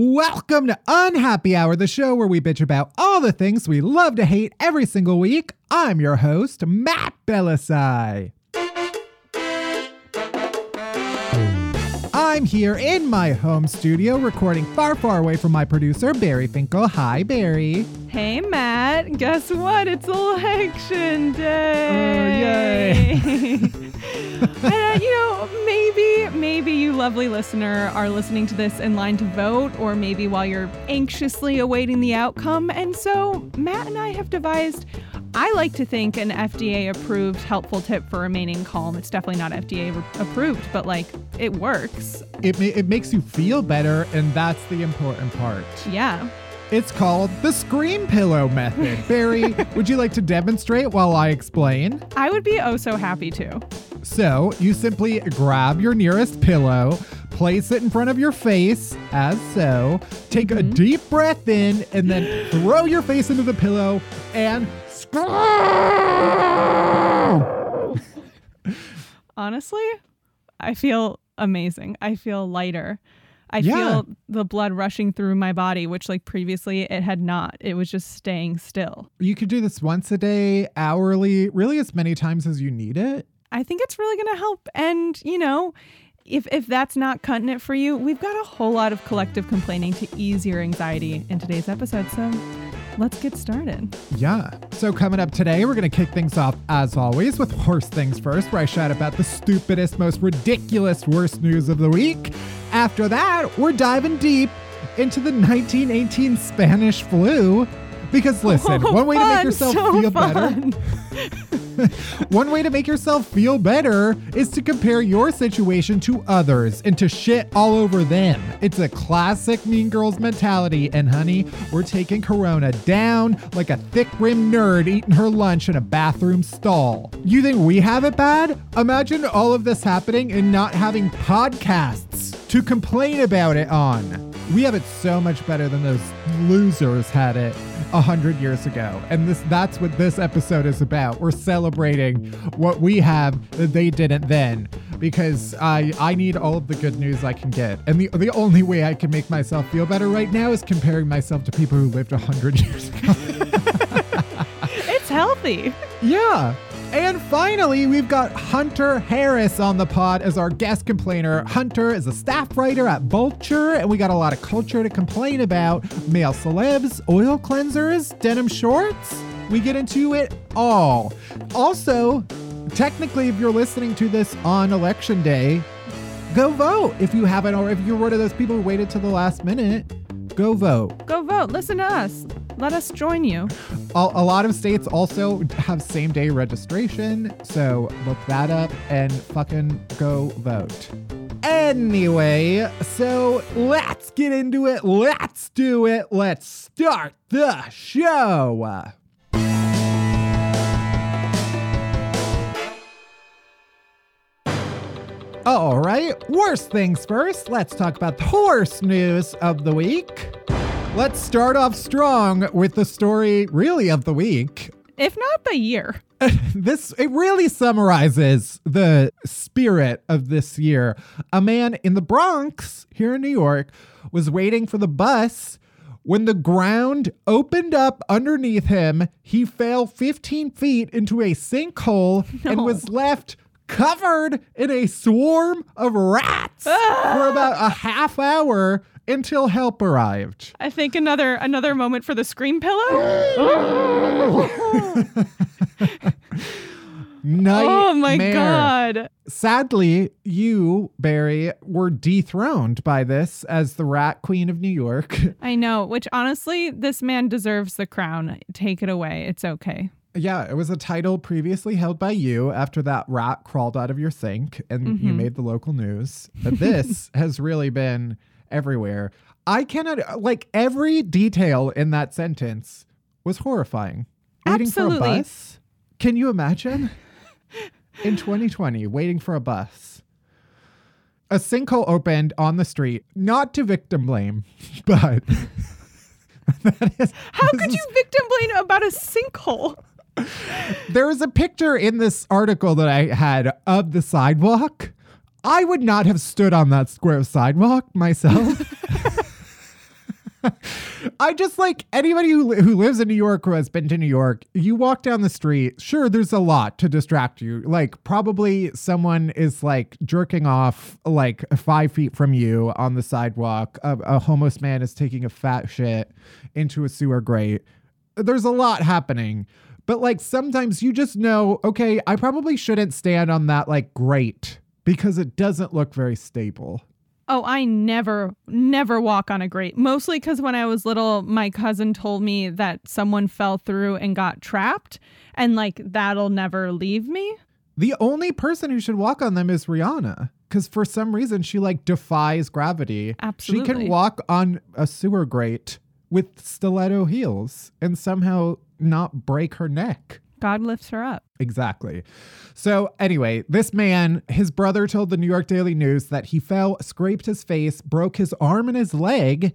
Welcome to Unhappy Hour, the show where we bitch about all the things we love to hate every single week. I'm your host, Matt Bellassai. I'm here in my home studio recording far, far away from my producer, Barry Finkel. Hi, Barry. Hey, Matt. Guess what? It's election day. Oh, yay. and, uh, you know, maybe, maybe you lovely listener are listening to this in line to vote, or maybe while you're anxiously awaiting the outcome. And so, Matt and I have devised I like to think an FDA approved helpful tip for remaining calm. It's definitely not FDA re- approved, but like it works. It, ma- it makes you feel better, and that's the important part. Yeah. It's called the Scream Pillow Method. Barry, would you like to demonstrate while I explain? I would be oh so happy to. So, you simply grab your nearest pillow, place it in front of your face, as so, take a mm-hmm. deep breath in, and then throw your face into the pillow and! Honestly, I feel amazing. I feel lighter. I Yeah. feel the blood rushing through my body, which like previously it had not. It was just staying still. You could do this once a day, hourly, really as many times as you need it. I think it's really going to help. And, you know, if, if that's not cutting it for you, we've got a whole lot of collective complaining to ease your anxiety in today's episode. So let's get started. Yeah. So, coming up today, we're going to kick things off, as always, with Worst Things First, where I shout about the stupidest, most ridiculous, worst news of the week. After that, we're diving deep into the 1918 Spanish flu. Because listen, Oh, one way to make yourself so feel fun. better, one way to make yourself feel better is to compare your situation to others and to shit all over them. It's a classic Mean Girls mentality, and honey, we're taking Corona down like a thick rimmed nerd eating her lunch in a bathroom stall. You think we have it bad? Imagine all of this happening and not having podcasts to complain about it on. We have it so much better than those losers had it a hundred years ago. And this that's what this episode is about. We're celebrating what we have that they didn't then. Because I I need all of the good news I can get. And the the only way I can make myself feel better right now is comparing myself to people who lived a hundred years ago. It's healthy. Yeah. And finally, we've got Hunter Harris on the pod as our guest complainer. Hunter is a staff writer at Vulture, and we got a lot of culture to complain about male celebs, oil cleansers, denim shorts. We get into it all. Also, technically, if you're listening to this on election day, go vote if you haven't, or if you're one of those people who waited till the last minute, go vote. Go vote. Listen to us. Let us join you. A, a lot of states also have same day registration, so look that up and fucking go vote. Anyway, so let's get into it. Let's do it. Let's start the show. All right, worst things first. Let's talk about the horse news of the week. Let's start off strong with the story, really, of the week. If not the year. this it really summarizes the spirit of this year. A man in the Bronx here in New York was waiting for the bus when the ground opened up underneath him. He fell 15 feet into a sinkhole and was left covered in a swarm of rats ah. for about a half hour until help arrived. I think another another moment for the scream pillow. Nightmare. oh my god. Sadly, you, Barry, were dethroned by this as the Rat Queen of New York. I know, which honestly, this man deserves the crown. Take it away. It's okay. Yeah, it was a title previously held by you after that rat crawled out of your sink and you Mhm. made the local news. But this has really been everywhere. I cannot like every detail in that sentence was horrifying. Waiting for a bus? Can you imagine? in 2020, waiting for a bus. A sinkhole opened on the street, not to victim blame, but that is, How could you victim blame about a sinkhole? There is a picture in this article that I had of the sidewalk. I would not have stood on that square sidewalk myself. I just like anybody who, who lives in New York or has been to New York, you walk down the street, sure, there's a lot to distract you. Like, probably someone is like jerking off like five feet from you on the sidewalk. A, a homeless man is taking a fat shit into a sewer grate. There's a lot happening. But like sometimes you just know, okay, I probably shouldn't stand on that like grate because it doesn't look very stable. Oh, I never, never walk on a grate. Mostly because when I was little, my cousin told me that someone fell through and got trapped, and like that'll never leave me. The only person who should walk on them is Rihanna because for some reason she like defies gravity. Absolutely. She can walk on a sewer grate with stiletto heels and somehow not break her neck. God lifts her up. Exactly. So, anyway, this man, his brother told the New York Daily News that he fell, scraped his face, broke his arm and his leg.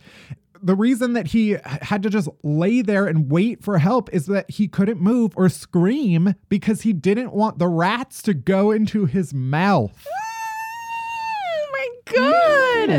The reason that he had to just lay there and wait for help is that he couldn't move or scream because he didn't want the rats to go into his mouth. God!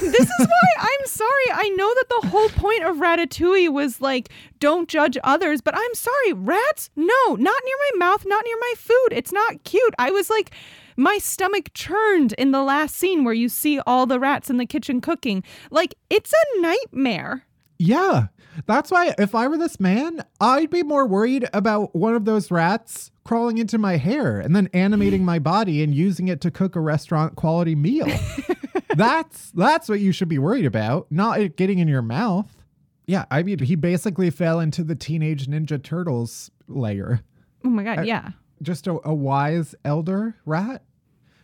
this is why I'm sorry. I know that the whole point of Ratatouille was like, don't judge others, but I'm sorry, rats? No, not near my mouth, not near my food. It's not cute. I was like, my stomach churned in the last scene where you see all the rats in the kitchen cooking. Like, it's a nightmare. Yeah. That's why if I were this man, I'd be more worried about one of those rats crawling into my hair and then animating my body and using it to cook a restaurant quality meal. that's that's what you should be worried about, not it getting in your mouth. Yeah, I mean he basically fell into the teenage ninja turtles layer. Oh my god, uh, yeah. Just a, a wise elder rat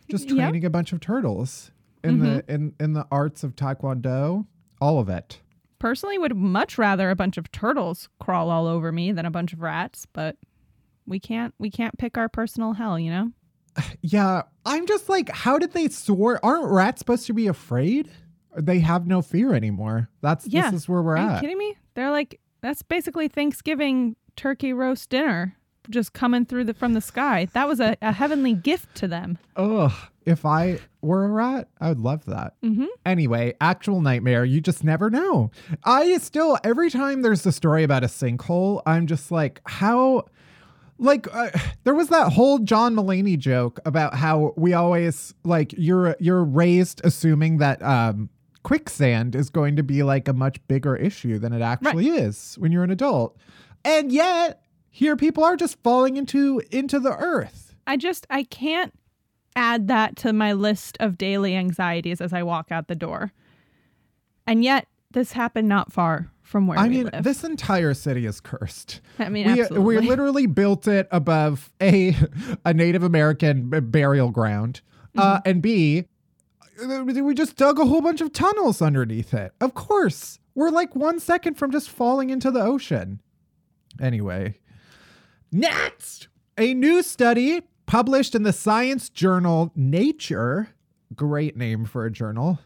just Yep. training a bunch of turtles in the mm-hmm. in in the arts of taekwondo, all of it. Personally, would much rather a bunch of turtles crawl all over me than a bunch of rats, but we can't we can't pick our personal hell, you know? Yeah, I'm just like, how did they soar? Aren't rats supposed to be afraid? They have no fear anymore. That's Yeah. this is where we're at. Are you at. kidding me? They're like that's basically Thanksgiving turkey roast dinner just coming through the from the sky. That was a, a heavenly gift to them. Ugh, if I were a rat, I would love that. Mhm. Anyway, actual nightmare, you just never know. I still, every time there's a story about a sinkhole, I'm just like, how. Like uh, there was that whole John Mulaney joke about how we always like you're you're raised assuming that um quicksand is going to be like a much bigger issue than it actually is when you're an adult. And yet, here people are just falling into into the earth. I just I can't add that to my list of daily anxieties as I walk out the door. And yet this happened not far from where I mean, live. this entire city is cursed. I mean, We, absolutely. we literally built it above a a Native American burial ground, uh, Mm-hmm. and B, uh, we just dug a whole bunch of tunnels underneath it. Of course, we're like one second from just falling into the ocean. Anyway, next, a new study published in the science journal Nature. Great name for a journal.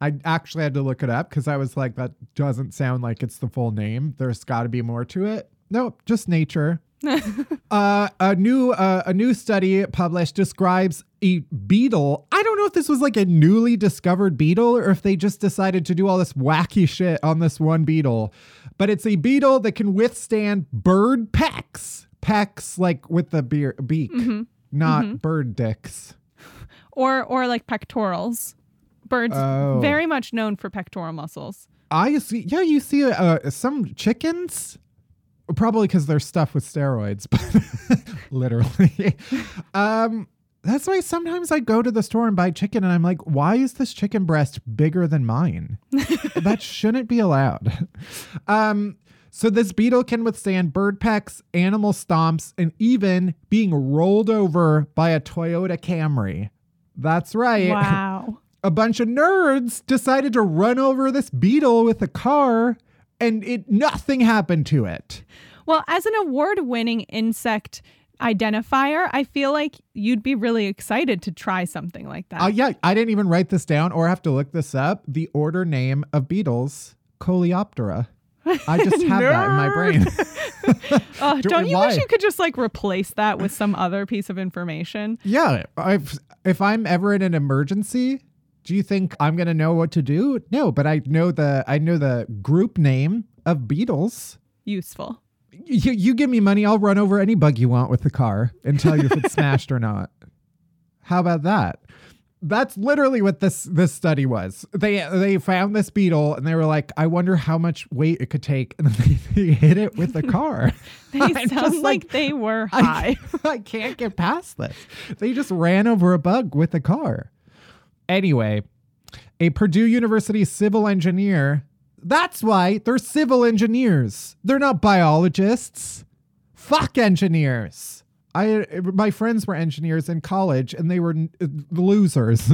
I actually had to look it up because I was like, that doesn't sound like it's the full name. There's got to be more to it. Nope, just nature. uh, a new uh, a new study published describes a beetle. I don't know if this was like a newly discovered beetle or if they just decided to do all this wacky shit on this one beetle. But it's a beetle that can withstand bird pecks. Pecks like with the beer, beak, not bird dicks. or or like pectorals. Birds Oh. very much known for pectoral muscles. I see. Yeah, you see uh, some chickens, probably because they're stuffed with steroids, but literally. um, that's why sometimes I go to the store and buy chicken, and I'm like, why is this chicken breast bigger than mine? that shouldn't be allowed. Um, so this beetle can withstand bird pecks, animal stomps, and even being rolled over by a Toyota Camry. That's right. Wow. A bunch of nerds decided to run over this beetle with a car and it nothing happened to it. Well, as an award winning insect identifier, I feel like you'd be really excited to try something like that. Uh, yeah, I didn't even write this down or have to look this up. The order name of beetles, Coleoptera. I just have that in my brain. Uh, Do- don't you wish you could just like replace that with some other piece of information? yeah, I've, if I'm ever in an emergency, do you think I'm gonna know what to do? No, but I know the I know the group name of Beatles. Useful. You, you give me money, I'll run over any bug you want with the car and tell you if it's smashed or not. How about that? That's literally what this this study was. They they found this beetle and they were like, I wonder how much weight it could take, and then they, they hit it with the car. They I'm sound just like, they were I, high. I can't get past this. They just ran over a bug with a car. Anyway, a Purdue University civil engineer. That's why they're civil engineers. They're not biologists. Fuck engineers. I my friends were engineers in college and they were n- losers.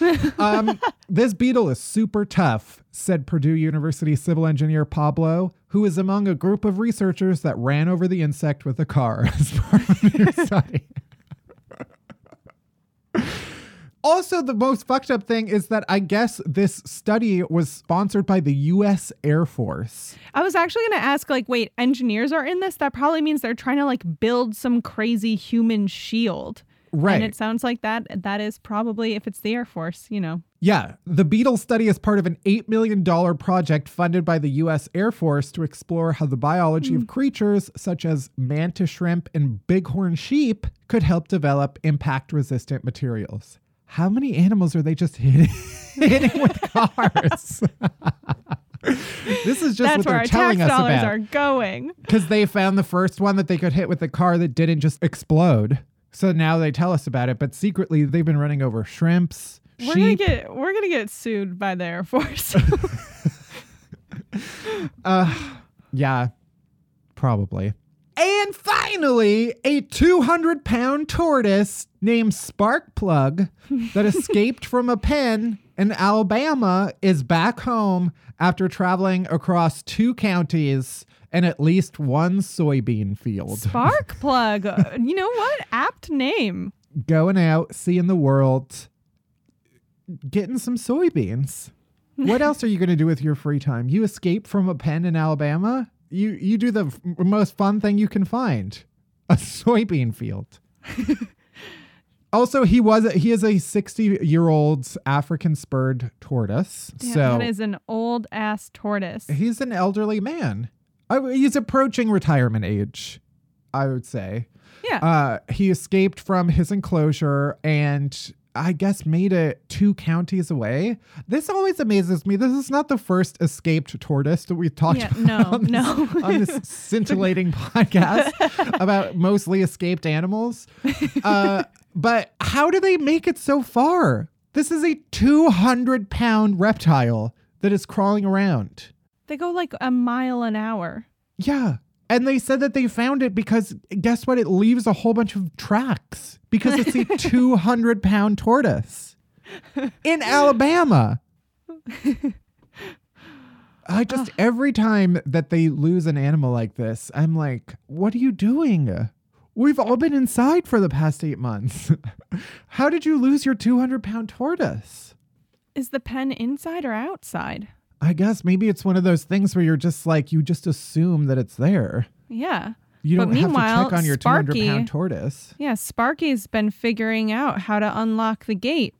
um, this beetle is super tough, said Purdue University civil engineer Pablo, who is among a group of researchers that ran over the insect with a car as part of their study. Also, the most fucked up thing is that I guess this study was sponsored by the US Air Force. I was actually going to ask, like, wait, engineers are in this? That probably means they're trying to like build some crazy human shield. Right. And it sounds like that. That is probably, if it's the Air Force, you know. Yeah, the beetle study is part of an $8 million project funded by the U.S. Air Force to explore how the biology of hmm. creatures such as mantis shrimp and bighorn sheep could help develop impact resistant materials. How many animals are they just hitting, hitting with cars? this is just That's what where they're our telling tax us dollars about. are going. Because they found the first one that they could hit with a car that didn't just explode. So now they tell us about it, but secretly they've been running over shrimps, We're gonna get we're gonna get sued by the Air Force. Uh, yeah, probably. And finally, a 200 pound tortoise named Sparkplug that escaped from a pen in Alabama is back home after traveling across two counties and at least one soybean field. Sparkplug. Uh, You know what? Apt name. Going out, seeing the world, getting some soybeans. What else are you going to do with your free time? You escape from a pen in Alabama? You you do the f- most fun thing you can find. A soybean field. also, he was he is a 60-year-old African spurred tortoise. Damn, so that is an old ass tortoise. he's an elderly man. I, he's approaching retirement age, I would say. Yeah. Uh, he escaped from his enclosure and I guess made it two counties away. This always amazes me. This is not the first escaped tortoise that we've talked Yeah, about no, on, this, no. on this scintillating podcast about mostly escaped animals. Uh, but how do they make it so far? This is a 200 pound reptile that is crawling around. they go like a mile an hour. Yeah. And they said that they found it because guess what? It leaves a whole bunch of tracks because it's a 200 pound tortoise in Alabama. I just, every time that they lose an animal like this, I'm like, what are you doing? We've all been inside for the past eight months. How did you lose your 200 pound tortoise? Is the pen inside or outside? I guess maybe it's one of those things where you're just like, you just assume that it's there. Yeah. You don't have to check on your 200 pound tortoise. Yeah, Sparky's been figuring out how to unlock the gate.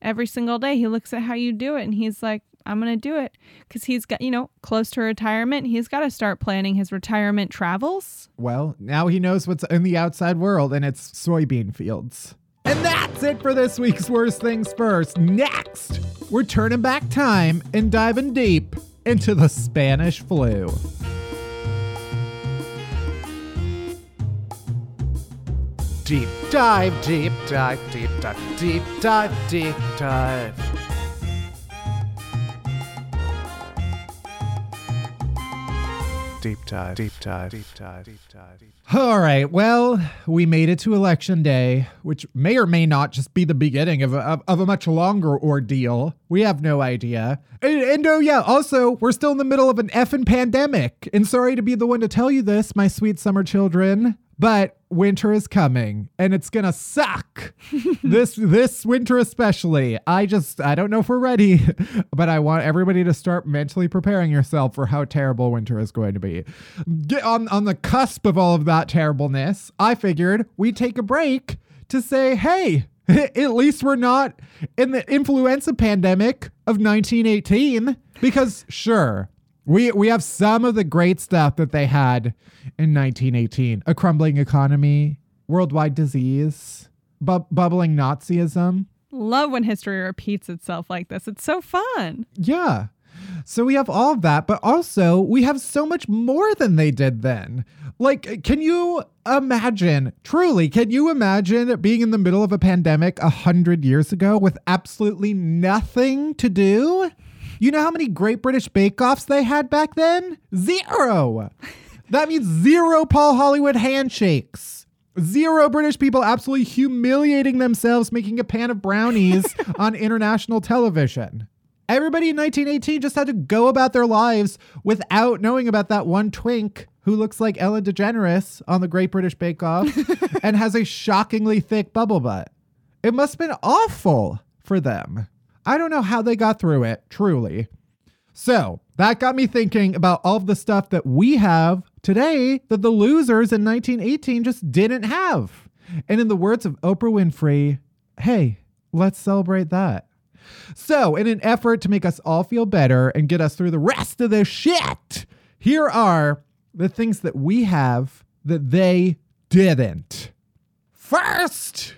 Every single day he looks at how you do it and he's like, I'm going to do it cuz he's got, you know, close to retirement. He's got to start planning his retirement travels. Well, now he knows what's in the outside world, and it's soybean fields. And that's it for this week's Worst Things First. Next, we're turning back time and diving deep into the Spanish flu. Deep dive, deep dive, deep dive, deep dive, deep dive. Deep dive, deep dive, deep dive, deep dive. All right. Well, we made it to election day, which may or may not just be the beginning of a, of a much longer ordeal. We have no idea. And, and oh, yeah, also, we're still in the middle of an effing pandemic. And sorry to be the one to tell you this, my sweet summer children, but winter is coming and it's gonna suck. This this winter especially. I just i don't know if we're ready but i want everybody to start mentally preparing yourself for how terrible winter is going to be. Get on on the cusp of all of that terribleness i figured we'd take a break to say hey at least we're not in the influenza pandemic of 1918 because sure we we have some of the great stuff that they had in 1918: a crumbling economy, worldwide disease, bu- bubbling Nazism. Love when history repeats itself like this. It's so fun. Yeah. So we have all of that, but also we have so much more than they did then. Like, can you imagine, truly, can you imagine being in the middle of a pandemic a hundred years ago with absolutely nothing to do? You know how many Great British Bake Offs they had back then? Zero. That means zero Paul Hollywood handshakes. Zero British people absolutely humiliating themselves making a pan of brownies on international television. Everybody in 1918 just had to go about their lives without knowing about that one twink who looks like Ellen DeGeneres on the Great British Bake Off and has a shockingly thick bubble butt. It must have been awful for them. I don't know how they got through it, truly. So that got me thinking about all of the stuff that we have today that the losers in 1918 just didn't have. And in the words of Oprah Winfrey, hey, let's celebrate that. So, in an effort to make us all feel better and get us through the rest of this shit, here are the things that we have that they didn't. First,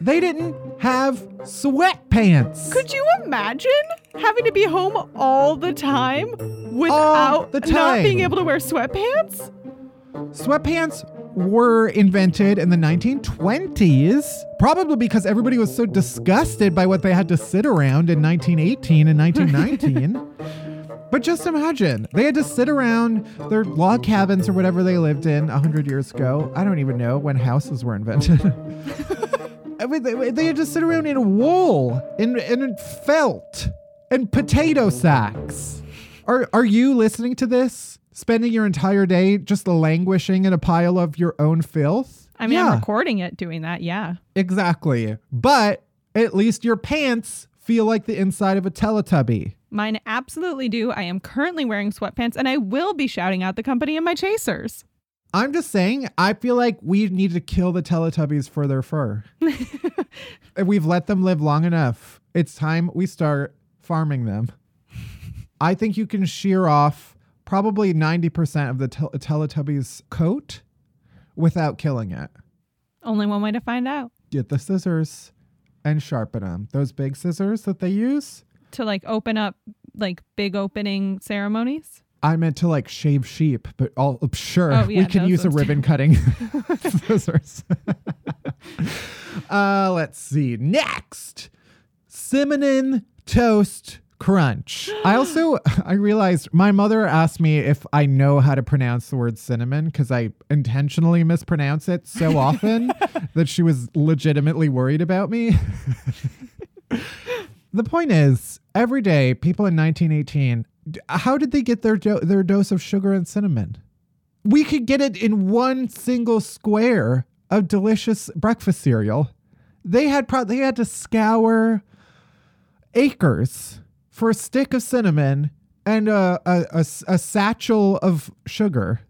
they didn't have sweatpants. Could you imagine having to be home all the time without the not being able to wear sweatpants? Sweatpants were invented in the 1920s, probably because everybody was so disgusted by what they had to sit around in 1918 and 1919. but just imagine, they had to sit around their log cabins or whatever they lived in 100 years ago. I don't even know when houses were invented. I mean, they, they had to sit around in wool, in, in felt, and potato sacks. Are, are you listening to this? Spending your entire day just languishing in a pile of your own filth? I mean, yeah, I'm recording it doing that, yeah. exactly. But at least your pants feel like the inside of a Teletubby. Mine absolutely do. I am currently wearing sweatpants and I will be shouting out the company in my chasers. I'm just saying, I feel like we need to kill the Teletubbies for their fur. We've let them live long enough. It's time we start farming them. I think you can shear off probably 90% of the tel- Teletubbies' coat without killing it. Only one way to find out. Get the scissors and sharpen them. Those big scissors that they use. To like open up like big opening ceremonies. I meant to like shave sheep, but all sure Oh, yeah, we can use a ribbon cutting scissors. uh, let's see. Next, cinnamon toast crunch. I also I realized my mother asked me if I know how to pronounce the word cinnamon because I intentionally mispronounce it so often that she was legitimately worried about me. the point is, every day people in 1918, d- how did they get their do- their dose of sugar and cinnamon? We could get it in one single square of delicious breakfast cereal. They had pro- they had to scour acres for a stick of cinnamon and a a a satchel of sugar.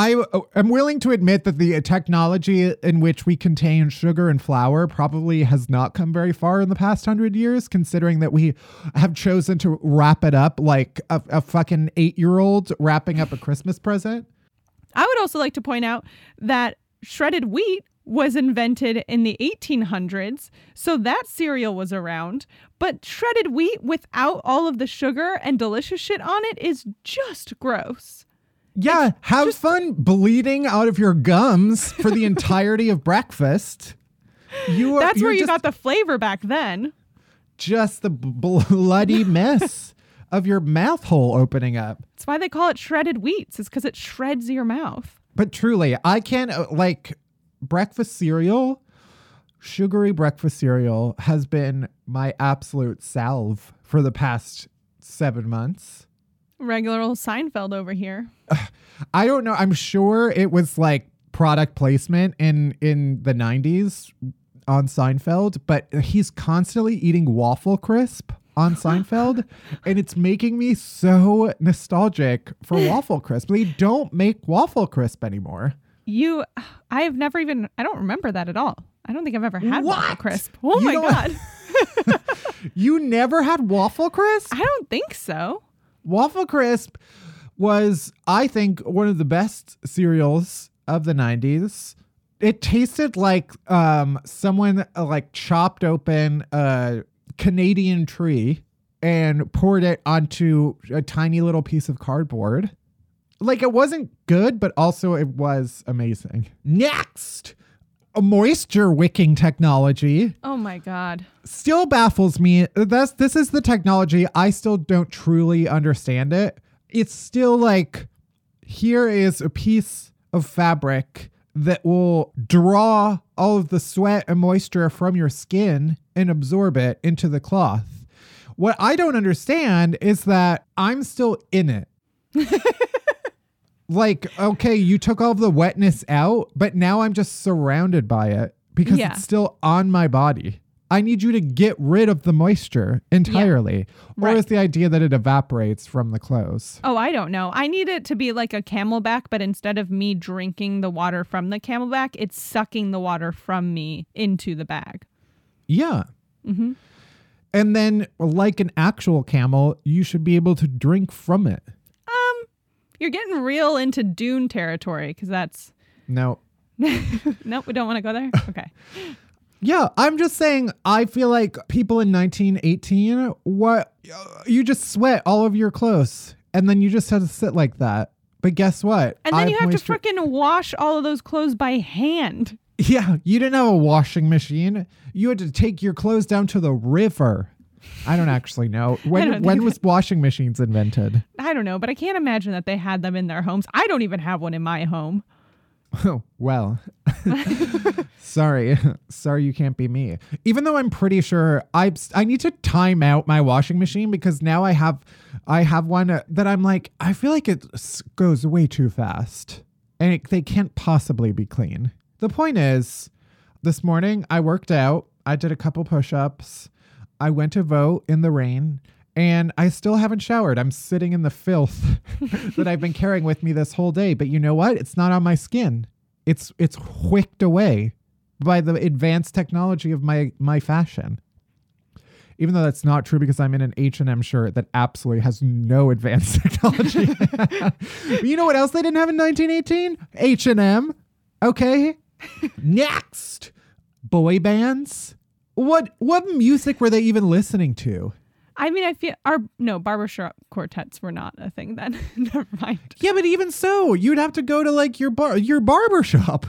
I am willing to admit that the technology in which we contain sugar and flour probably has not come very far in the past hundred years, considering that we have chosen to wrap it up like a, a fucking eight year old wrapping up a Christmas present. I would also like to point out that shredded wheat was invented in the 1800s, so that cereal was around. But shredded wheat without all of the sugar and delicious shit on it is just gross. Yeah, have fun bleeding out of your gums for the entirety of breakfast. You are, That's where you just, got the flavor back then. just the bloody mess of your mouth hole opening up. That's why they call it shredded wheats. It's because it shreds your mouth. But truly, I can't uh, like breakfast cereal. Sugary breakfast cereal has been my absolute salve for the past seven months. Regular old Seinfeld over here. I don't know. I'm sure it was like product placement in in the 90s on Seinfeld, but he's constantly eating waffle crisp on Seinfeld and it's making me so nostalgic for waffle crisp. They don't make waffle crisp anymore. You, I have never even, I don't remember that at all. I don't think I've ever had waffle crisp. Oh You my God. You never had waffle crisp? I don't think so. Waffle Crisp was, I think, one of the best cereals of the 90s. It tasted like um, someone uh, like chopped open a Canadian tree and poured it onto a tiny little piece of cardboard. Like it wasn't good, but also it was amazing. Next, moisture wicking technology Oh my God. still baffles me. That's this is the technology. I still don't truly understand it. It's still like here is a piece of fabric that will draw all of the sweat and moisture from your skin and absorb it into the cloth. What I don't understand is that I'm still in it. like, okay, you took all the wetness out, but now I'm just surrounded by it because Yeah. it's still on my body. I need you to get rid of the moisture entirely. Or Right. is the idea that it evaporates from the clothes? Oh, I don't know. I need it to be like a CamelBak, but instead of me drinking the water from the CamelBak, it's sucking the water from me into the bag. Yeah. Mm-hmm. And then, like an actual camel, you should be able to drink from it. You're getting real into Dune territory because that's No. nope. We don't want to go there. Okay. Yeah, I'm just saying, I feel like people in 1918, what, uh, you just sweat all over your clothes and then you just have to sit like that. But guess what? And then I've you have moisture- to freaking wash all of those clothes by hand. Yeah, you didn't have a washing machine. You had to take your clothes down to the river. I don't actually know. When when was washing machines invented? I don't know, but I can't imagine that they had them in their homes. I don't even have one in my home. Oh, well. Sorry. Sorry you can't be me. Even though I'm pretty sure I I need to time out my washing machine because now I have I have one that I'm like I feel like it goes way too fast. And it, they can't possibly be clean. The point is this morning I worked out, I did a couple push-ups. I went to vote in the rain and I still haven't showered. I'm sitting in the filth that I've been carrying with me this whole day. But you know what? It's not on my skin. It's it's wicked away by the advanced technology of my my fashion. Even though that's not true because I'm in an H&M shirt that absolutely has no advanced technology. you know what else they didn't have in 1918? H&M. Okay? Next. Boy bands. What what music were they even listening to? I mean, I feel our no barbershop quartets were not a thing then. Never mind. Yeah, but even so, you'd have to go to like your bar your barber shop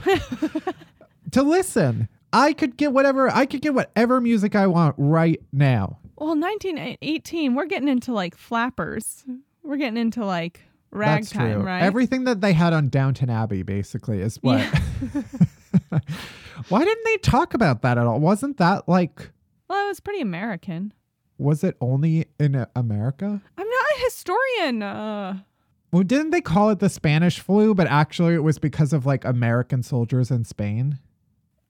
to listen. I could get whatever I could get whatever music I want right now. Well, 1918, we're getting into like flappers. We're getting into like That's ragtime, true. right? Everything that they had on Downton Abbey basically is what. Why didn't they talk about that at all? Wasn't that like well, it was pretty American. was it only in America? I'm not a historian. Uh, Well, didn't they call it the Spanish flu, but actually it was because of like American soldiers in Spain?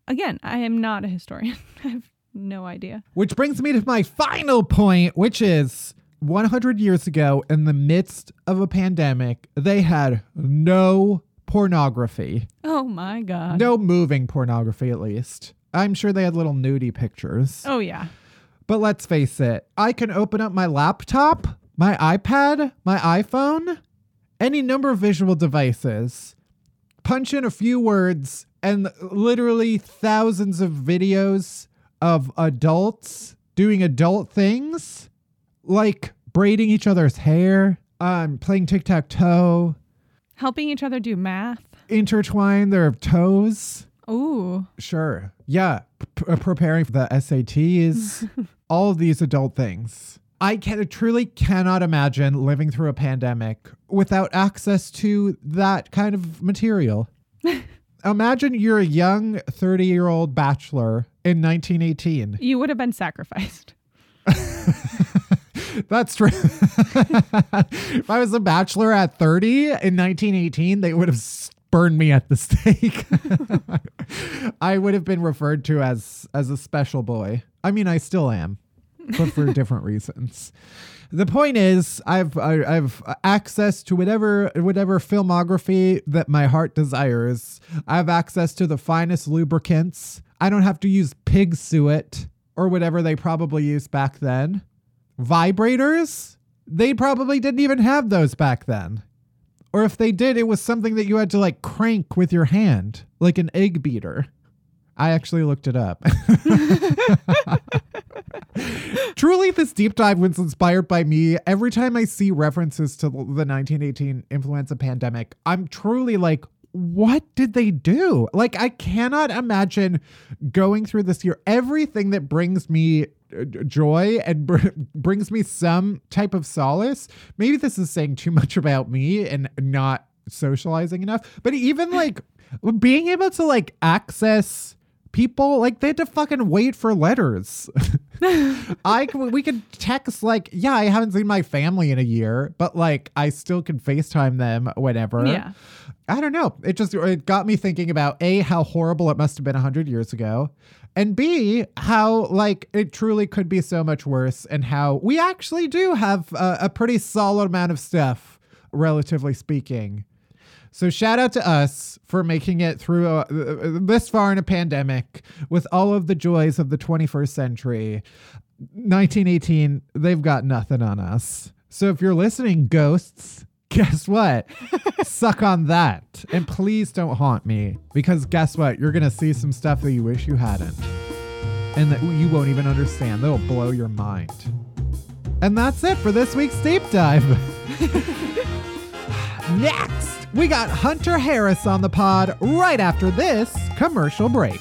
again, I am not a historian. I have no idea. Which brings me to my final point, which is 100 years ago, in the midst of a pandemic, they had no pornography. Oh my god. No moving pornography, at least. I'm sure they had little nudie pictures. Oh yeah. But let's face it, I can open up my laptop, my iPad, my iPhone, any number of visual devices, punch in a few words, and literally thousands of videos of adults doing adult things, like braiding each other's hair, um, playing tic tac toe, Helping each other do math. intertwine their toes. Ooh. Sure. Yeah. P- uh, preparing for the SATs, all of these adult things. I can truly cannot imagine living through a pandemic without access to that kind of material. imagine you're a young 30 year old bachelor in 1918. You would have been sacrificed. That's true. if I was a bachelor at 30 in 1918, they would have burned me at the stake. I would have been referred to as as a special boy. I mean, I still am, but for different reasons. The point is, I've I, I've access to whatever whatever filmography that my heart desires. I have access to the finest lubricants. I don't have to use pig suet or whatever they probably used back then vibrators? They probably didn't even have those back then. Or if they did it was something that you had to like crank with your hand like an egg beater. I actually looked it up. Truly this deep dive was inspired by me. Every time i see references to the 1918 influenza pandemic i'm truly like what did they do? Like, I cannot imagine going through this year. Everything that brings me joy and br- brings me some type of solace. Maybe this is saying too much about me and not socializing enough, but even like being able to like access people like they had to fucking wait for letters. I we could text like, yeah, I haven't seen my family in a year, but like I still can FaceTime them whenever. Yeah. I don't know. It just it got me thinking about a how horrible it must have been 100 years ago and b how like it truly could be so much worse and how we actually do have a, a pretty solid amount of stuff relatively speaking. So shout out to us for making it through uh, uh, this far in a pandemic with all of the joys of the 21st century. 1918, they've got nothing on us. So if you're listening, ghosts, guess what? Suck on that. And please don't haunt me because guess what? You're going to see some stuff that you wish you hadn't. And that you won't even understand. That'll blow your mind. And that's it for this week's deep dive. Next, we got Hunter Harris on the pod right after this commercial break.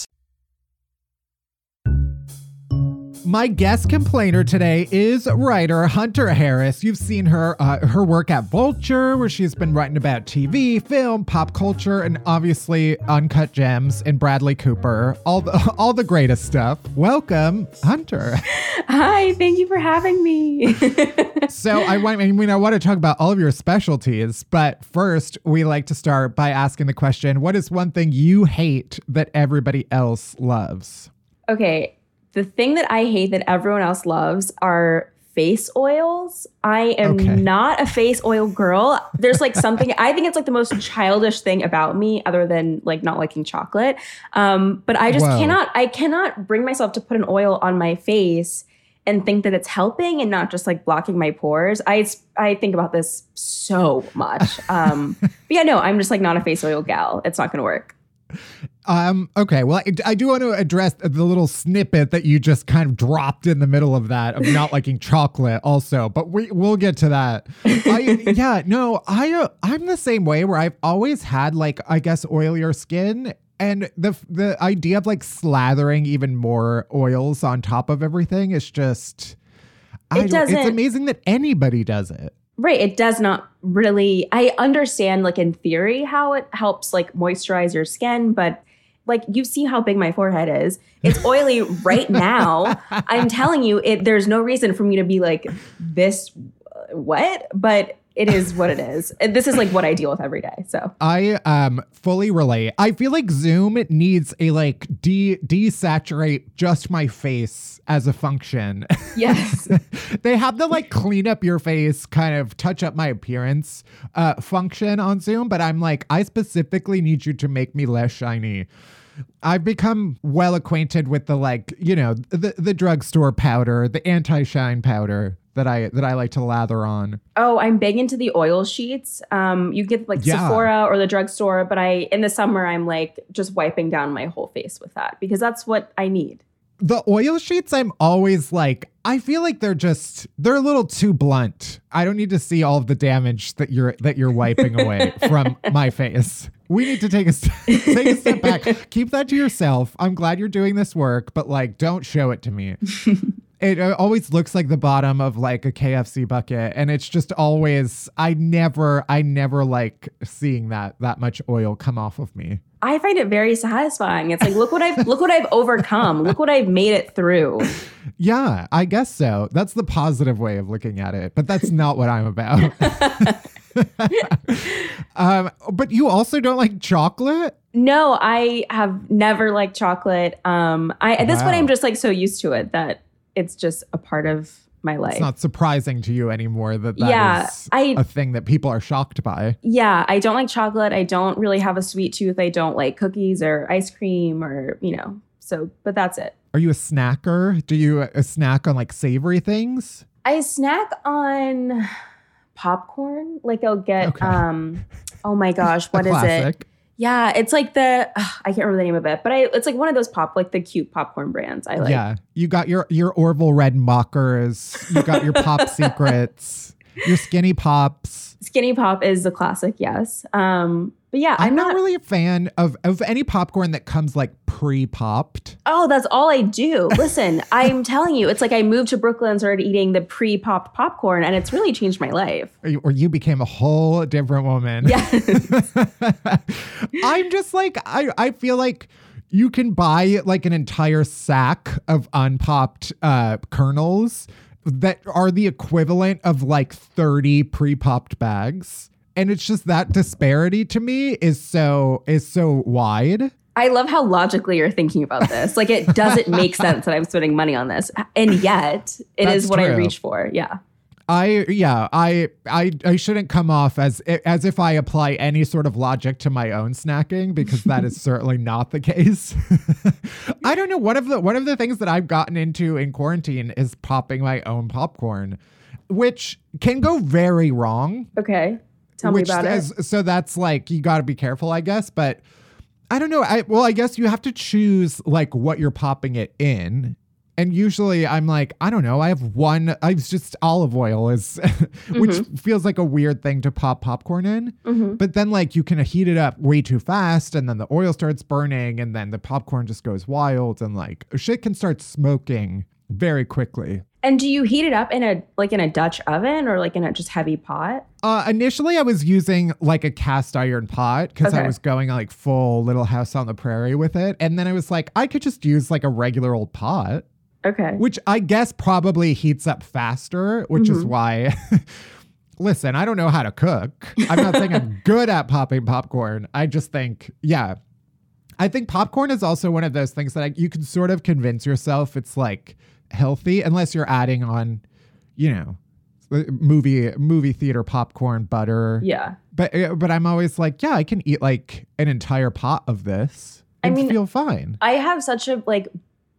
My guest complainer today is writer Hunter Harris. You've seen her uh, her work at Vulture, where she's been writing about TV, film, pop culture, and obviously Uncut Gems and Bradley Cooper. All the all the greatest stuff. Welcome, Hunter. Hi, thank you for having me. so I want I mean I want to talk about all of your specialties, but first we like to start by asking the question, what is one thing you hate that everybody else loves? okay, the thing that I hate that everyone else loves are face oils. I am Okay. not a face oil girl. There's like something I think it's like the most childish thing about me other than like not liking chocolate. Um but I just Whoa. cannot I cannot bring myself to put an oil on my face and think that it's helping and not just like blocking my pores. I I think about this so much. Um but yeah, no, I'm just like not a face oil gal. It's not going to work. Um, okay, well, I, I do want to address the little snippet that you just kind of dropped in the middle of that of not liking chocolate also, but we we'll get to that. I, yeah, no, I uh, I'm the same way where I've always had like I guess oilier skin and the the idea of like slathering even more oils on top of everything is just I It don't- it's amazing that anybody does it. Right. It does not really. I understand, like, in theory, how it helps, like, moisturize your skin, but, like, you see how big my forehead is. It's oily right now. I'm telling you, it. there's no reason for me to be like this uh, what? but it is what it is. This is, like, what I deal with every day. So, I um fully relate. I feel like Zoom needs a like de desaturate just my face as a function. yes. they have the like clean up your face, kind of touch up my appearance uh function on Zoom, but I'm like I specifically need you to make me less shiny. I've become well acquainted with the like, you know, the the drugstore powder, the anti-shine powder that I that I like to lather on. Oh, I'm big into the oil sheets. Um, you get like Yeah. Sephora or the drugstore, but I in the summer I'm like just wiping down my whole face with that because that's what I need. The oil sheets, I'm always like, I feel like they're just they're a little too blunt. I don't need to see all of the damage that you're that you're wiping away from my face. We need to take a st- take a step back. Keep that to yourself. I'm glad you're doing this work, but like, don't show it to me. It always looks like the bottom of like a KFC bucket, and it's just always. I never, I never like seeing that that much oil come off of me. I find it very satisfying. It's like look what I've look what I've overcome. Look what I've made it through. Yeah, I guess so. That's the positive way of looking at it, but that's not what I'm about. um, but you also don't like chocolate? No, I have never liked chocolate. Um, I at this point I'm just like so used to it that it's just a part of my life. It's not surprising to you anymore that that is Yeah, I- a thing that people are shocked by. yeah, I don't like chocolate. I don't really have a sweet tooth. I don't like cookies or ice cream or you know. So, but that's it. Are you a snacker? Do you uh, snack on like savory things? I snack on popcorn. Like I'll get Okay. um oh my gosh, what is it? Yeah, it's like the ugh, I can't remember the name of it, but I it's like one of those pop like the cute popcorn brands. I like. Yeah, you got your your Orville Redenbachers. You got your Pop Secrets. Your Skinny Pops. Skinny Pop is the classic, yes. Um but yeah, I'm, I'm, not, not, really a fan of of any popcorn that comes like pre-popped. Oh, that's all I do. Listen, I'm telling you, it's like I moved to Brooklyn and started eating the pre-popped popcorn and it's really changed my life. Or you, or you became a whole different woman. Yeah. I'm just like I I feel like you can buy like an entire sack of unpopped uh kernels that are the equivalent of like 30 pre-popped bags. And it's just that disparity to me is so is so wide. I love how logically you're thinking about this. Like it doesn't make sense that I'm spending money on this. And yet it is That's what I reach for. Yeah. I yeah, I I I shouldn't come off as as if I apply any sort of logic to my own snacking because that is certainly not the case. I don't know one of the one of the things that I've gotten into in quarantine is popping my own popcorn, which can go very wrong. Okay. Tell me about it. is- So that's like you got to be careful, I guess, but I don't know. I well, I guess you have to choose like what you're popping it in. And usually I'm like, I don't know, I have one I was just olive oil is which Mm-hmm. feels like a weird thing to pop popcorn in. But then like you can heat it up way too fast and then the oil starts burning and then the popcorn just goes wild and like shit can start smoking very quickly. And do you heat it up in a like in a Dutch oven or like in a just heavy pot? Uh, initially, I was using like a cast iron pot because I was going like full Little House on the Prairie with it. And then I was like, I could just use like a regular old pot, Okay. which I guess probably heats up faster, which is Mhm. why. Listen, I don't know how to cook. I'm not saying I'm good at popping popcorn. I just think, yeah. I think popcorn is also one of those things that I, you can sort of convince yourself it's like healthy unless you're adding on, you know, movie movie theater popcorn butter Yeah. but uh, but I'm always like, yeah, I can eat like an entire pot of this I mean- feel fine. I have such a like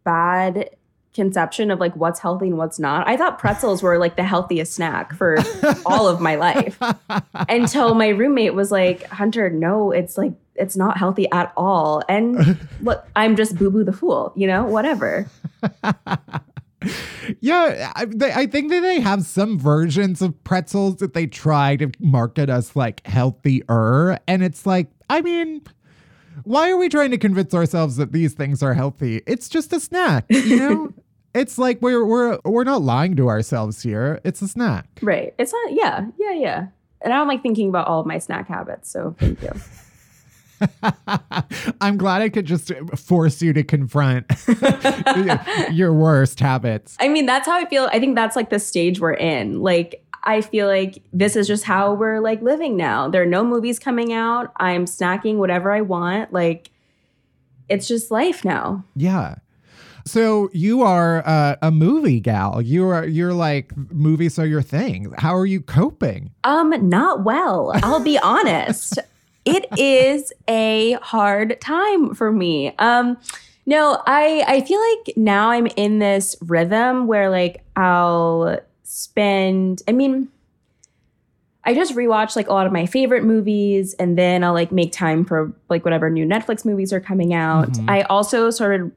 bad conception of like what's healthy and what's not. I thought pretzels were like the healthiest snack for all of my life until my roommate was like, "Hunter, no, it's like it's not healthy at all." And look, I'm just boo boo the fool, you know, whatever. yeah, I, they, I think that they have some versions of pretzels that they try to market as like healthier, and it's like, I mean. Why are we trying to convince ourselves that these things are healthy? It's just a snack, you know? it's like we're we're we're not lying to ourselves here. It's a snack. Right. It's not yeah, yeah, yeah. And I'm like thinking about all of my snack habits, so thank you. I'm glad I could just force you to confront your worst habits. I mean, that's how I feel. I think that's like the stage we're in. Like, I feel like this is just how we're like living now. There are no movies coming out. I'm snacking whatever I want. Like, it's just life now. Yeah. So you are uh, a movie gal. You are you're like movies are your thing. How are you coping? Um, not well. I'll be honest. it is a hard time for me. Um, no, I I feel like now I'm in this rhythm where like I'll spend. I mean, I just rewatch like a lot of my favorite movies, and then I'll like make time for like whatever new Netflix movies are coming out. Mhm. I also started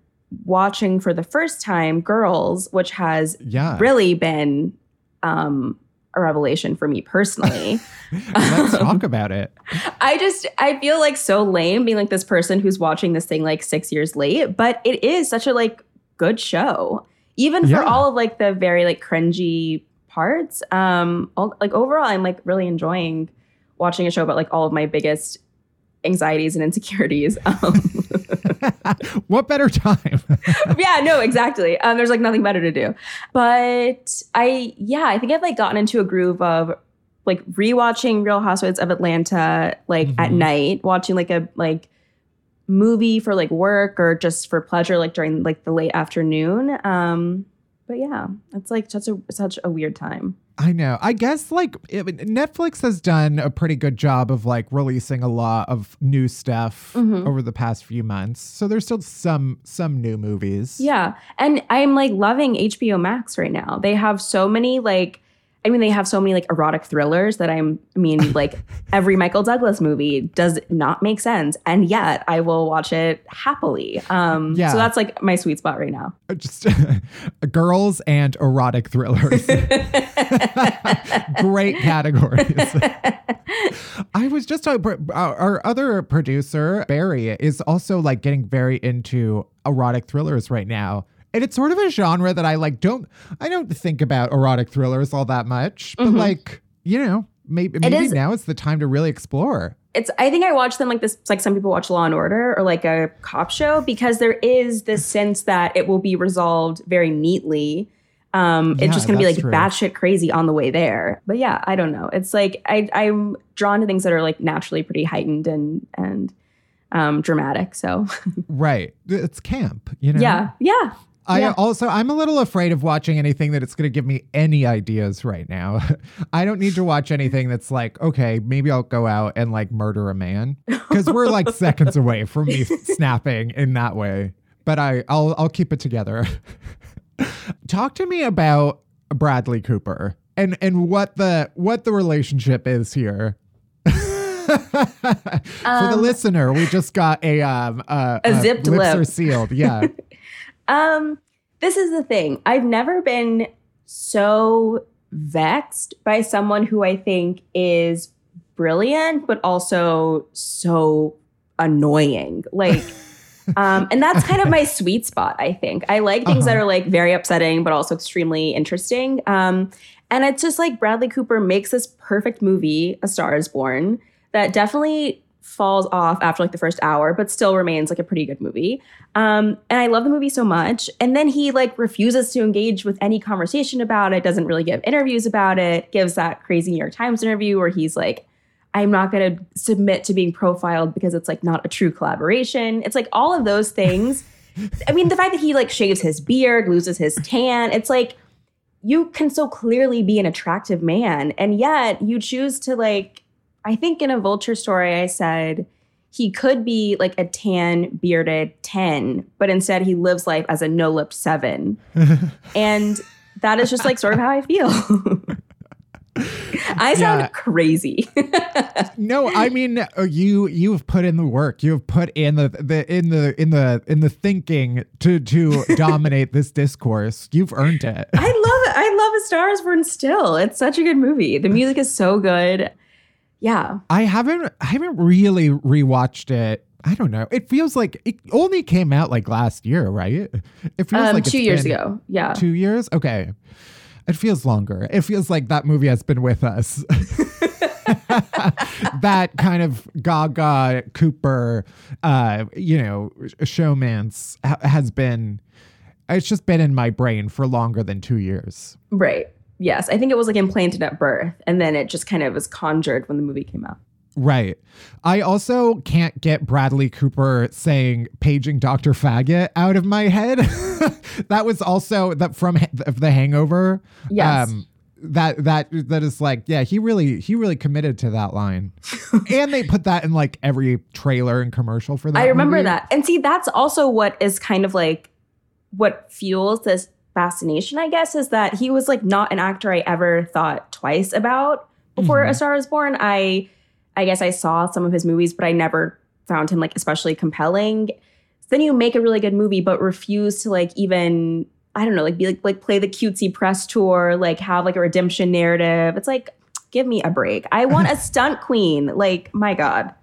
watching for the first time Girls, which has Yeah. really been um, a revelation for me personally. Let's talk about it. I just I feel like so lame being like this person who's watching this thing like six years late, but it is such a like good show. Even for Yeah. all of like the very like cringy parts. Um all, like overall I'm like really enjoying watching a show about like all of my biggest anxieties and insecurities. Um, what better time? yeah, no, exactly. Um, there's like nothing better to do. But I, yeah, I think I've like gotten into a groove of like rewatching Real Housewives of Atlanta like at Mhm. night, watching like a like movie for like work or just for pleasure, like during like the late afternoon. Um, but yeah, it's like such a such a weird time. I know. I guess like it, Netflix has done a pretty good job of like releasing a lot of new stuff Mhm. over the past few months. So there's still some some new movies. Yeah. And I'm like loving HBO Max right now. They have so many like I mean they have so many like erotic thrillers that I'm I mean like every Michael Douglas movie does not make sense and yet I will watch it happily. Um Yeah. so that's like my sweet spot right now. Just girls and erotic thrillers. Great categories. I was just talking, our, our other producer, Barry, is also like getting very into erotic thrillers right now. And it's sort of a genre that I like don't I don't think about erotic thrillers all that much. But Mhm. like, you know, maybe maybe is- now is the time to really explore. it's I think I watch them like this like some people watch Law and Order or like a cop show because there is this sense that it will be resolved very neatly. Um, Yeah, it's just gonna be like true. batshit crazy on the way there. But yeah, I don't know. It's like I I'm drawn to things that are like naturally pretty heightened and and um dramatic. So Right. It's camp, you know? yeah, yeah. I Yeah. also I'm a little afraid of watching anything that it's going to give me any ideas right now. I don't need to watch anything that's like, okay, maybe I'll go out and like murder a man because we're like seconds away from me snapping in that way. But I I'll I'll keep it together. Talk to me about Bradley Cooper and and what the what the relationship is here. For the Um, listener, we just got a um uh, A uh, zipped lips lip. are sealed. Yeah. Um, this is the thing. I've never been so vexed by someone who I think is brilliant, but also so annoying. Like, um, and that's kind of my sweet spot, I think. I like things that Uh-huh. are like very upsetting, but also extremely interesting. Um, and it's just like Bradley Cooper makes this perfect movie, A Star is Born, that definitely falls off after like the first hour, but still remains like a pretty good movie. Um, and I love the movie so much. And then he like refuses to engage with any conversation about it, doesn't really give interviews about it, gives that crazy New York Times interview where he's like, I'm not going to submit to being profiled because it's like not a true collaboration. It's like all of those things. I mean, the fact that he like shaves his beard, loses his tan, it's like you can so clearly be an attractive man. And yet you choose to like, I think in a vulture story, I said he could be like a tan, bearded 10, but instead he lives life as a no lipped seven. and that is just like sort of how I feel. I sound Yeah. crazy. No, I mean uh, you you've put in the work. You've put in the, the in the in the in the thinking to to dominate this discourse. You've earned it. I love it. I love A Star is Born still. It's such a good movie. The music is so good. Yeah. I haven't I haven't really rewatched it. I don't know. It feels like it only came out like last year, right? It feels Um, like two years ago. Yeah. Two years? Okay. It feels longer. It feels like that movie has been with us. that kind of Gaga Cooper, uh, you know, showmance ha- has been. It's just been in my brain for longer than two years. Right. Yes. I think it was like implanted at birth and then it just kind of was conjured when the movie came out. Right. I also can't get Bradley Cooper saying paging Dr. Faggot out of my head. that was also that from the hangover. Yes. Um, that that that is like yeah he really he really committed to that line and they put that in like every trailer and commercial for that I remember movie. that. And see, that's also what is kind of like what fuels this fascination, I guess, is that he was like not an actor I ever thought twice about before Mhm. A Star is Born. I I guess I saw some of his movies, but I never found him like especially compelling. So then you make a really good movie, but refuse to like even I don't know, like be like like play the cutesy press tour, like have like a redemption narrative. It's like give me a break. I want a stunt queen. Like my god,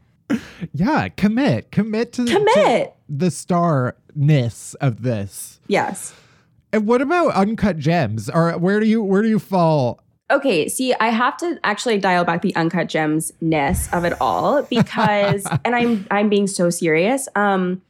yeah commit commit to the, to commit. the starness of this Yes. And what about uncut gems or where do you where do you fall Okay, see, I have to actually dial back the uncut gems ness of it all because, and I'm I'm being so serious. Um,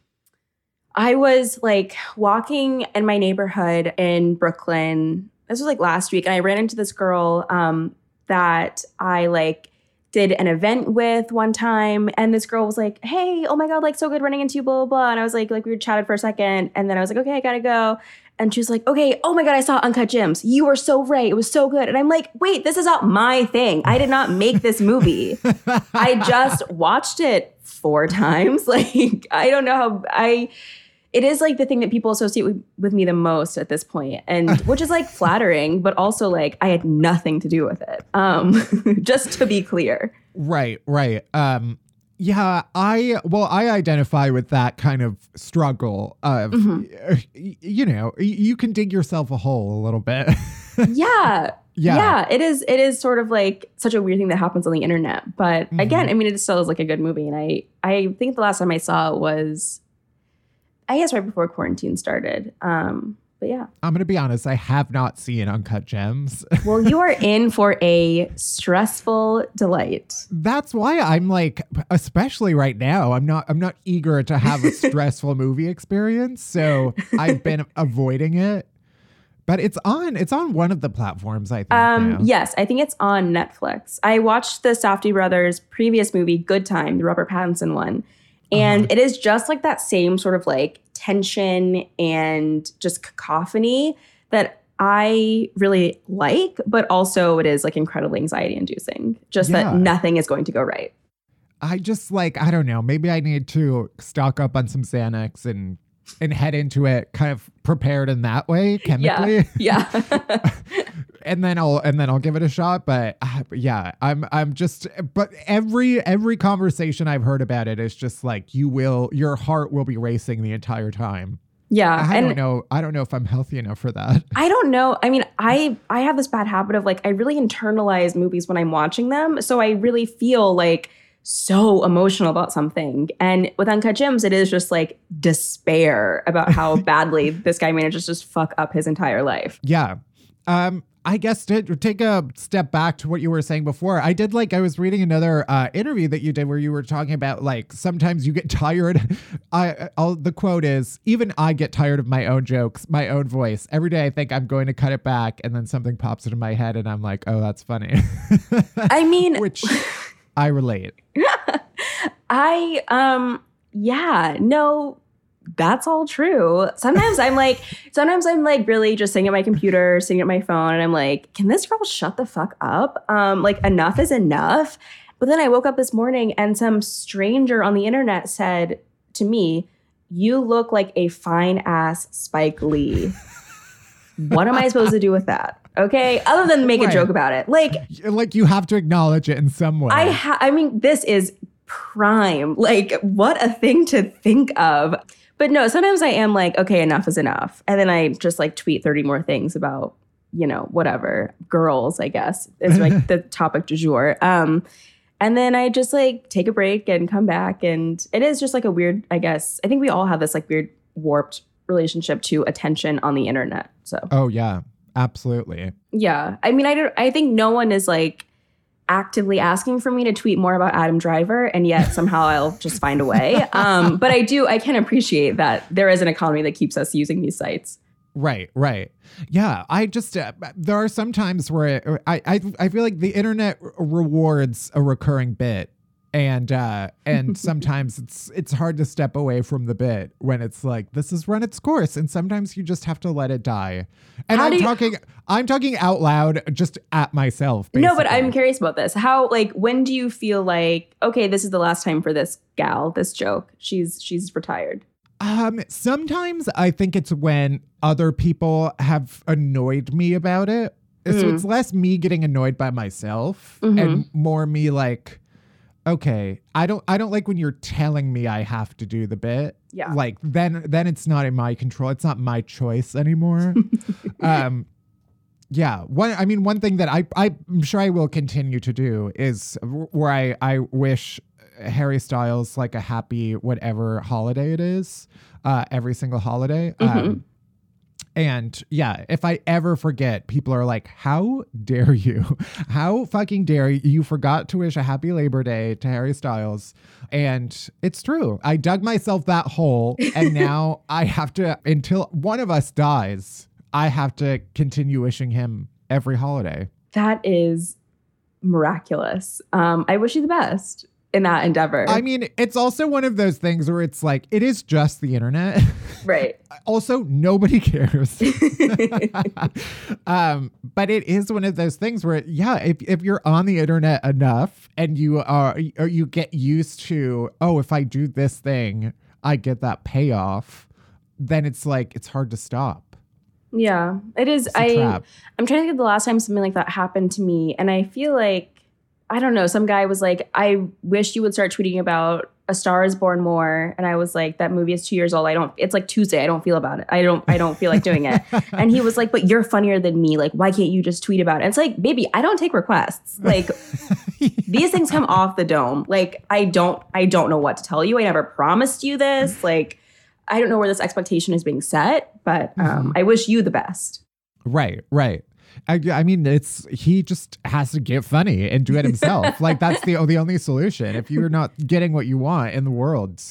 I was like walking in my neighborhood in Brooklyn. This was like last week, and I ran into this girl um, that I like did an event with one time, and this girl was like, "Hey, oh my god, like so good running into you, blah blah blah." And I was like, like we chatted for a second, and then I was like, "Okay, I gotta go." And she was like, okay, oh my God, I saw Uncut Gems. You were so right. It was so good. And I'm like, wait, this is not my thing. I did not make this movie. I just watched it four times. Like, I don't know how I. It is like the thing that people associate with, with me the most at this point, and which is like flattering, but also like I had nothing to do with it. Um, just to be clear. Right, right. Um yeah, I well I identify with that kind of struggle of Mhm. you know, you can dig yourself a hole a little bit. Yeah, yeah. yeah it is it is sort of like such a weird thing that happens on the internet but Mhm. again i mean it still is like a good movie and i i think the last time i saw it was i guess right before quarantine started um but yeah I'm going to be honest, I have not seen Uncut Gems. well you are in for a stressful delight That's why I'm like especially right now, I'm not I'm not eager to have a stressful movie experience, so I've been avoiding it. But it's on it's on one of the platforms, I think. um now. yes i think it's on netflix i watched the safdie brothers previous movie good time the robert pattinson one and it is just like that same sort of like tension and just cacophony that I really like, but also it is like incredibly anxiety inducing. Just Yeah. that nothing is going to go right. I just like I don't know. Maybe I need to stock up on some Xanax and and head into it kind of prepared in that way chemically, Yeah. and then I'll and then I'll give it a shot. But uh, yeah, I'm I'm just. But every every conversation I've heard about it is just like you will your heart will be racing the entire time. yeah. I don't know. I don't know if I'm healthy enough for that. I don't know. I mean, I I have this bad habit of like I really internalize movies when I'm watching them, so I really feel like so emotional about something. And with Uncut Gems, it is just like despair about how badly this guy manages to just fuck up his entire life. Yeah. Um, I guess to take a step back to what you were saying before, I did like I was reading another uh, interview that you did where you were talking about like sometimes you get tired. I I'll, the quote is even I get tired of my own jokes, my own voice. Every day I think I'm going to cut it back, and then something pops into my head, and I'm like, oh, that's funny. I mean, Which I relate. I um yeah, no that's all true. Sometimes I'm like sometimes I'm like really just sitting at my computer, sitting at my phone and I'm like, can this girl shut the fuck up? Um like enough is enough. But then I woke up this morning and some stranger on the internet said to me, "You look like a fine ass Spike Lee." what am I supposed to do with that? Okay, other than make Right. a joke about it. Like Like you have to acknowledge it in some way. I ha- I mean, this is prime. Like, what a thing to think of. But no, sometimes I am like, okay, enough is enough. And then I just like tweet 30 more things about, you know, whatever. Girls, I guess, is like the topic du jour. Um, and then I just like take a break and come back. And it is just like a weird, I guess. I think we all have this like weird warped relationship to attention on the internet. So oh yeah, absolutely. yeah. I mean, I don't I think no one is like actively asking for me to tweet more about Adam Driver, and yet somehow I'll just find a way. Um, but I do I can appreciate that there is an economy that keeps us using these sites. Right, right. Yeah, I just uh, there are some times where I, I I feel like the internet rewards a recurring bit and uh and sometimes it's it's hard to step away from the bit when it's like this has run its course and sometimes you just have to let it die and How i'm do you- talking i'm talking out loud just at myself No, but. I'm curious about this. How like when do you feel like okay, this is the last time for this gal, this joke. She's she's retired. Um, sometimes I think it's when other people have annoyed me about it. So Mm. it's less me getting annoyed by myself Mm-hmm. and more me like, okay, I don't I don't like when you're telling me I have to do the bit. Yeah. Like then then it's not in my control. It's not my choice anymore. um yeah, one. I mean, one thing that I I'm sure I will continue to do is where I I wish Harry Styles like a happy whatever holiday it is, uh, every single holiday. Um, and yeah, if I ever forget, people are like, "How dare you? How fucking dare you? You forgot to wish a happy Labor Day to Harry Styles." And it's true. I dug myself that hole, and now I have to until one of us dies. I have to continue wishing him every holiday. That is miraculous. Um, I wish you the best in that endeavor. I mean, it's also one of those things where it's like it is just the internet. right. also, nobody cares. um, but it is one of those things where, yeah, if, if you're on the internet enough and you are, or you get used to, oh, if I do this thing, I get that payoff, then it's like it's hard to stop. Yeah, it is. I trap. I'm trying to think of the last time something like that happened to me, and I feel like I don't know. Some guy was like, "I wish you would start tweeting about A Star Is Born more," and I was like, "That movie is two years old. I don't. It's like Tuesday. I don't feel about it. I don't. I don't feel like doing it." and he was like, "But you're funnier than me. Like, why can't you just tweet about it?" And it's like, baby, I don't take requests. Like, these things come off the dome. Like, I don't. I don't know what to tell you. I never promised you this. Like. I don't know where this expectation is being set, but um, I wish you the best. Right, right. I, I mean, it's he just has to get funny and do it himself. like that's the the only solution. If you're not getting what you want in the world,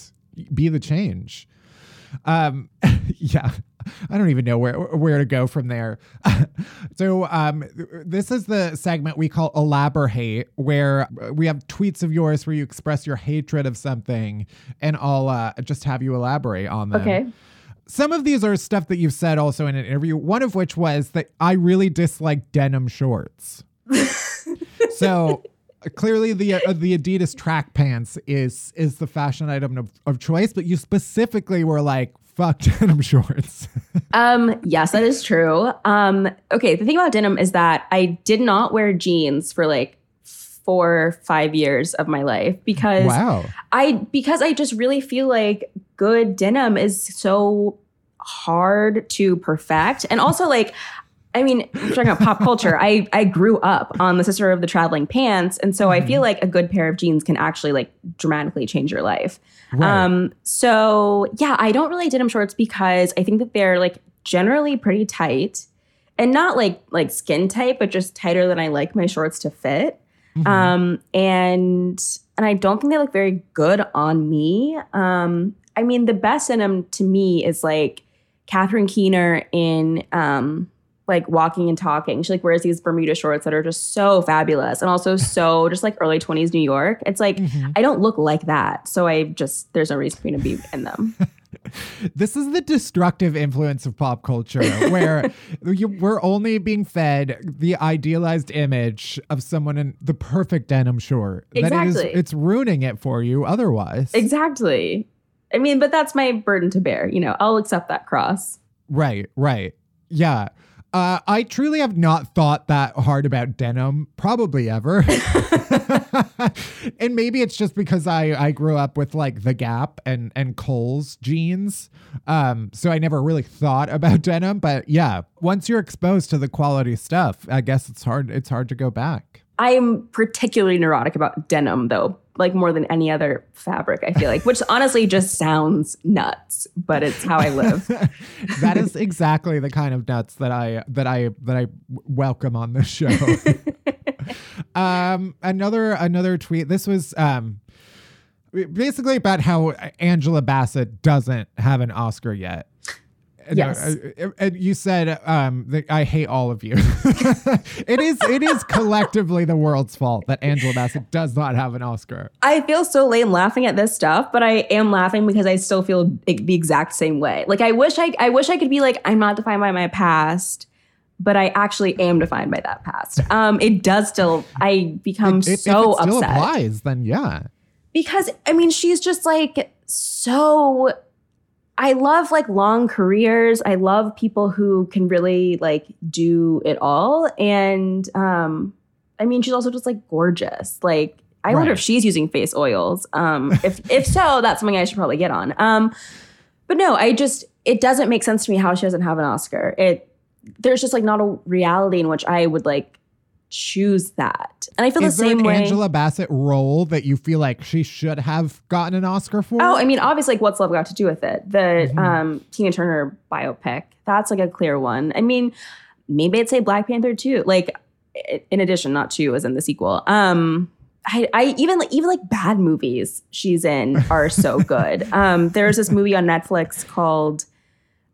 be the change. Um, yeah, I don't even know where where to go from there. so, um, this is the segment we call elaborate, where we have tweets of yours where you express your hatred of something, and I'll uh, just have you elaborate on them. Okay. Some of these are stuff that you've said also in an interview. One of which was that I really dislike denim shorts. so clearly, the uh, the Adidas track pants is is the fashion item of, of choice, but you specifically were like, "Fuck denim shorts." Um, yes, that is true. Um, okay, the thing about denim is that I did not wear jeans for like four five years of my life because wow. I because I just really feel like good denim is so hard to perfect. And also like I mean, we're talking about pop culture. I I grew up on the sister of the traveling pants, and so I feel like a good pair of jeans can actually like dramatically change your life. Right. Um, so yeah, I don't really denim shorts because I think that they're like generally pretty tight, and not like like skin tight, but just tighter than I like my shorts to fit. Mhm. Um, and and I don't think they look very good on me. Um, I mean, the best in them to me is like Catherine Keener in um like walking and talking. She like wears these Bermuda shorts that are just so fabulous and also so just like early 20s New York. It's like Mhm. I don't look like that. So I just there's no reason for me to be in them. This is the destructive influence of pop culture, where you, we're only being fed the idealized image of someone in the perfect denim short. That Exactly. is, it's ruining it for you otherwise. exactly. I mean, but that's my burden to bear. You know, I'll accept that cross. Right, right. Yeah. Uh, I truly have not thought that hard about denim, probably ever. and maybe it's just because I, I grew up with like the Gap and and Kohl's jeans, um, so I never really thought about denim. But yeah, once you're exposed to the quality stuff, I guess it's hard it's hard to go back. I'm particularly neurotic about denim, though, like more than any other fabric, I feel like, which honestly just sounds nuts, but it's how I live. that is exactly the kind of nuts that I that I that I welcome on this show. Um, another another tweet. This was um, basically about how Angela Bassett doesn't have an Oscar yet. No, Yes. uh, and you said um, that I hate all of you. it is it is collectively the world's fault that Angela Bassett does not have an Oscar. I feel so lame laughing at this stuff, but I am laughing because I still feel the exact same way. Like I wish I I wish I could be like I'm not defined by my past, but I actually am defined by that past. Um, it does still. I become If- if so it still upset applies, then yeah. because I mean she's just like so. I love like long careers. I love people who can really like do it all, and um, I mean she's also just like gorgeous. Like I wonder if she's using face oils. Um, if if so, that's something I should probably get on. Um, but no, I just it doesn't make sense to me how she doesn't have an Oscar. It there's just like not a reality in which I would like choose that, and I feel Is the same way. Angela Bassett role that you feel like she should have gotten an Oscar for? Oh, I mean, obviously, like, what's love got to do with it? The Mhm. um, Tina Turner biopic. That's like a clear one. I mean, maybe I'd say Black Panther too. Like, in addition, not two, as in the sequel. Um, I, I even like even like bad movies she's in are so good. um, there's this movie on Netflix called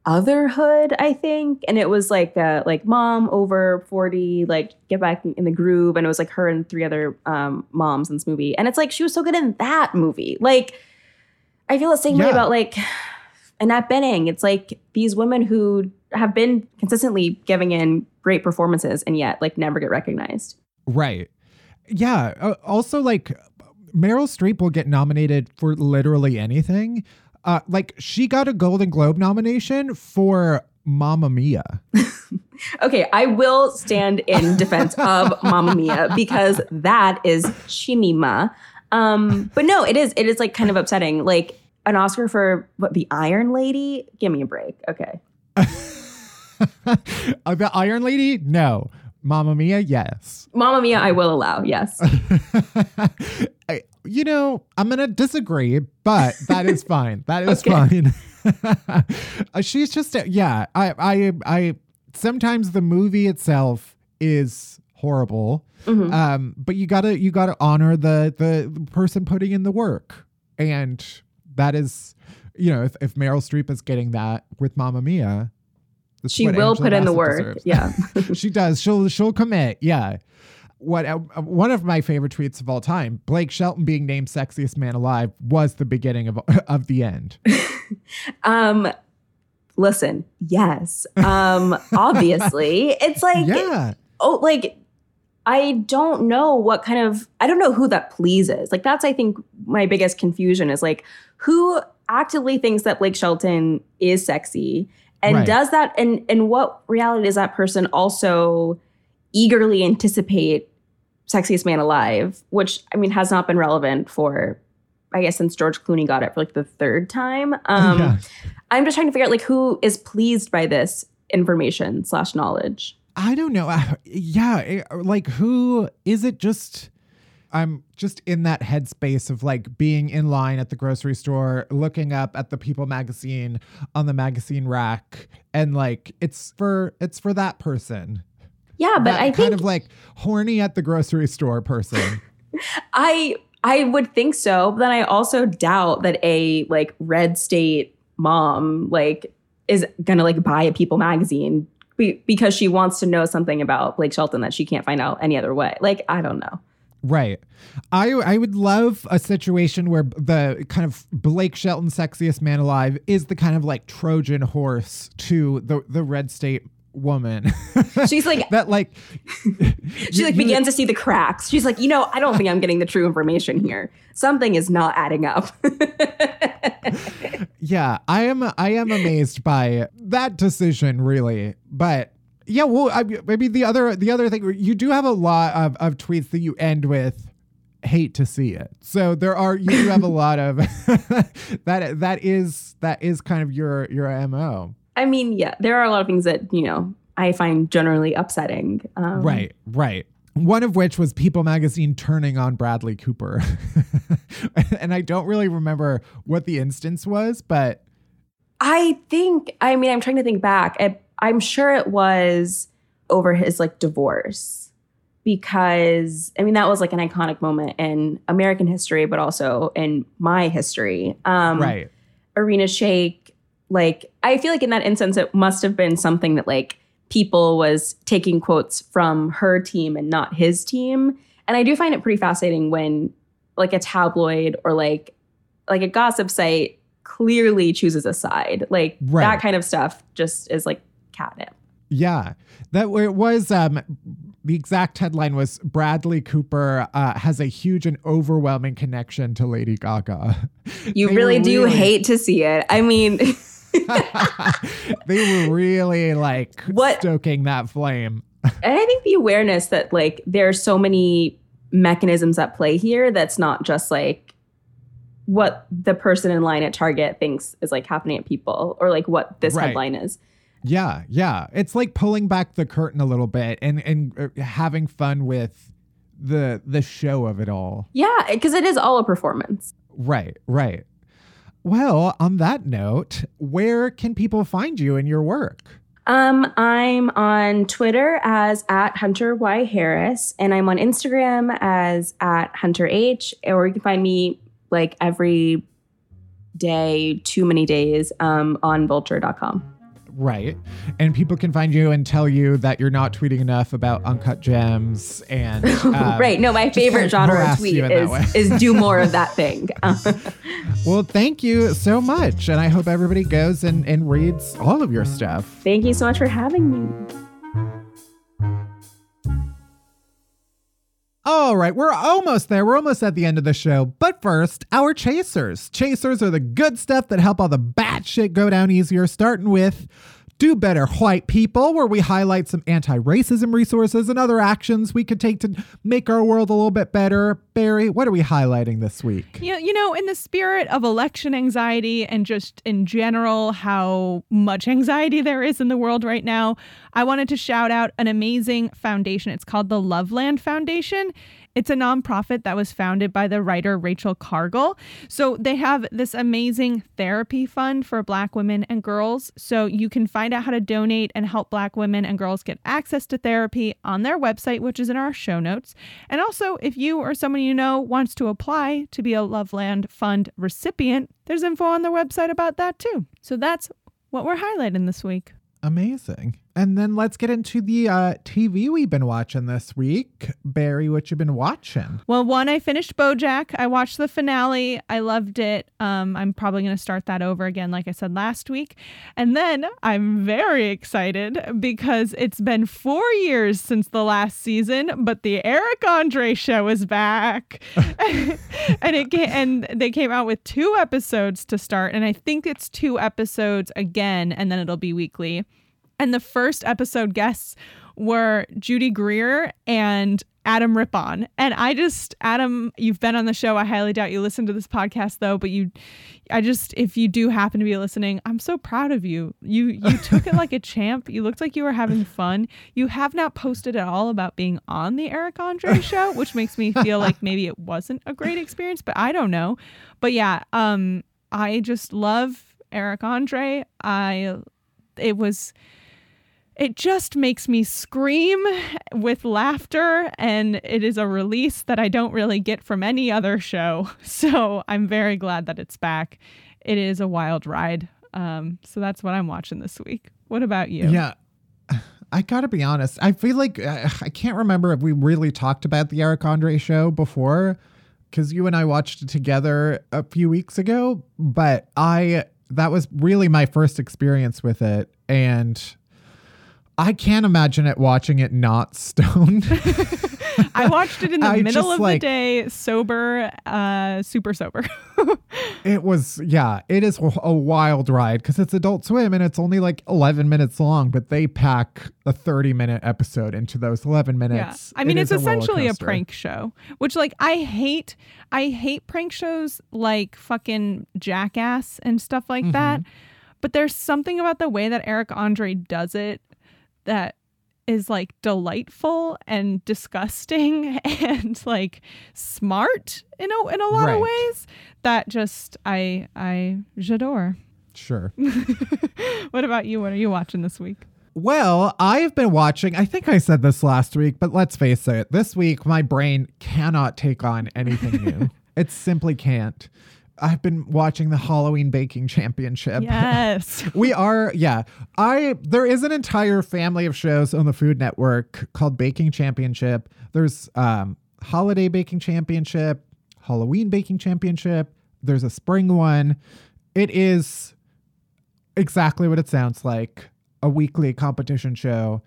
Otherhood, I think, and it was like uh, like mom over forty, like get back in the groove, and it was like her and three other um, moms in this movie, and it's like she was so good in that movie. Like, I feel the same way about like Annette Bening. It's like these women who have been consistently giving in great performances, and yet like never get recognized. Right. Yeah. Uh, also, like Meryl Streep will get nominated for literally anything. Uh, like she got a Golden Globe nomination for Mamma Mia. Okay, I will stand in defense of Mamma Mia because that is Chinima. Um, but no, it is it is like kind of upsetting. Like an Oscar for what the Iron Lady? Give me a break. Okay. Uh, the Iron Lady? No. Mamma Mia? Yes. Mamma Mia, I will allow, yes. I, you know, I'm gonna disagree, but that is fine. That is fine. Uh, She's just, yeah. I, I, I. Sometimes the movie itself is horrible, Mhm. um, but you gotta, you gotta honor the the, the person putting in the work, and that is, you know, if, if Meryl Streep is getting that with Mamma Mia. She will Angela put in the work. deserves. Yeah. she does. She'll she'll commit. Yeah. What uh, one of my favorite tweets of all time, Blake Shelton being named sexiest man alive was the beginning of of the end. Um listen, yes. Um obviously. It's like yeah. oh like I don't know what kind of I don't know who that pleases. Like that's I think my biggest confusion is like who actively thinks that Blake Shelton is sexy and Right. does that and and what reality does that person also eagerly anticipate sexiest man alive, which I mean has not been relevant for I guess since George Clooney got it for like the third time. Um Yeah. I'm just trying to figure out like who is pleased by this information slash knowledge. I don't know. Yeah, it- like who is it just I'm just in that headspace of like being in line at the grocery store, looking up at the People magazine on the magazine rack and like it's for it's for that person. Yeah, but that I kind think of like horny at the grocery store person. I I would think so, but then I also doubt that a like red state mom like is gonna like buy a People magazine be- because she wants to know something about Blake Shelton that she can't find out any other way. Like I don't know. Right. I I would love a situation where the kind of Blake Shelton sexiest man alive is the kind of like Trojan horse to the the red state woman. She's like that like she like begins to see the cracks. She's like, you know, I don't think I'm getting the true information here. Something is not adding up. Yeah, I am I am amazed by that decision really. But yeah, well I, maybe the other the other thing you do have a lot of, of tweets that you end with hate to see it. So there are you do have a lot of that that is that is kind of your your MO. I mean, yeah, there are a lot of things that, you know, I find generally upsetting. Um, Right, right. One of which was People magazine turning on Bradley Cooper. and I don't really remember what the instance was, but I think, I mean, I'm trying to think back. I, I'm sure it was over his like divorce because, I mean, that was like an iconic moment in American history, but also in my history. Um, right. Irina Shayk like I feel like in that instance it must have been something that like people was taking quotes from her team and not his team. And I do find it pretty fascinating when like a tabloid or like like a gossip site clearly chooses a side. Like Right. that kind of stuff just is like catnip. Yeah, that it was. Um, the exact headline was Bradley Cooper uh, has a huge and overwhelming connection to Lady Gaga. You really do really- hate to see it. I mean, they were really like What- stoking that flame. and I think the awareness that like there are so many mechanisms at play here that's not just like what the person in line at Target thinks is like happening at people or like what this Right. headline is. Yeah, yeah. It's like pulling back the curtain a little bit and and uh, having fun with the the show of it all. Yeah, because it is all a performance. Right, right. Well, on that note, where can people find you and your work? Um, I'm on Twitter as at Hunter Y Harris, and I'm on Instagram as at Hunter H. Or you can find me like every day, too many days, um, on Vulture.com. Right. And people can find you and tell you that you're not tweeting enough about uncut gems and um, right. No, my favorite kind of genre of tweet you in that way. is is do more of that thing. Well, thank you so much. And I hope everybody goes and, and reads all of your stuff. Thank you so much for having me. All right, we're almost there. We're almost at the end of the show. But first, our chasers. Chasers are the good stuff that help all the bad shit go down easier, starting with Do Better White People, where we highlight some anti racism resources and other actions we could take to make our world a little bit better. Barry, what are we highlighting this week? You, you know, in the spirit of election anxiety and just in general, how much anxiety there is in the world right now, I wanted to shout out an amazing foundation. It's called the Loveland Foundation. It's a nonprofit that was founded by the writer Rachel Cargle. So they have this amazing therapy fund for Black women and girls. So you can find out how to donate and help Black women and girls get access to therapy on their website, which is in our show notes. And also, if you or someone you know wants to apply to be a Loveland Fund recipient, there's info on their website about that too. So that's what we're highlighting this week. Amazing. And then let's get into the uh, TV we've been watching this week. Barry, what you've been watching? Well, one, I finished BoJack. I watched the finale. I loved it. Um, I'm probably going to start that over again, like I said last week. And then I'm very excited because it's been four years since the last season, but the Eric Andre show is back, and it ca- and they came out with two episodes to start, and I think it's two episodes again, and then it'll be weekly. And the first episode guests were Judy Greer and Adam Rippon. And I just, Adam, you've been on the show. I highly doubt you listen to this podcast though, but you, I just, if you do happen to be listening, I'm so proud of you. You, you took it like a champ. You looked like you were having fun. You have not posted at all about being on the Eric Andre show, which makes me feel like maybe it wasn't a great experience, but I don't know. But yeah, um, I just love Eric Andre. I, it was, it just makes me scream with laughter and it is a release that I don't really get from any other show. So I'm very glad that it's back. It is a wild ride. Um, so that's what I'm watching this week. What about you? Yeah. I gotta be honest. I feel like uh, I can't remember if we really talked about the Eric Andre show before, because you and I watched it together a few weeks ago. But I that was really my first experience with it, and I can't imagine it watching it not stoned. I watched it in the I middle of like- the day, sober, uh, super sober. it was yeah, it is a wild ride because it's Adult Swim and it's only like eleven minutes long, but they pack a thirty minute episode into those eleven minutes. Yeah. I mean, It it's is a essentially a prank show, which like I hate. I hate prank shows like fucking Jackass and stuff like Mm-hmm. that. But there's something about the way that Eric Andre does it that is like delightful and disgusting and like smart in a in a lot of ways that just I I j'adore. Sure. What about you? What are you watching this week? Well, I've been watching, I think I said this last week, but let's face it, this week my brain cannot take on anything new. it simply can't. I've been watching the Halloween Baking Championship. Yes. We are, yeah. I there is an entire family of shows on the Food Network called Baking Championship. There's um Holiday Baking Championship, Halloween Baking Championship. There's a spring one. It is exactly what it sounds like a weekly competition show.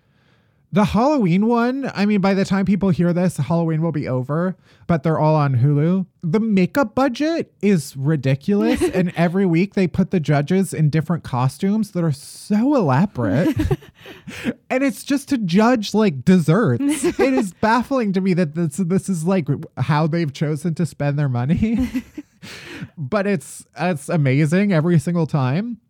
The Halloween one, I mean, by the time people hear this, Halloween will be over, but they're all on Hulu. The makeup budget is ridiculous. and every week they put the judges in different costumes that are so elaborate. and it's just to judge like desserts. it is baffling to me that this, this is like how they've chosen to spend their money. but it's it's amazing every single time.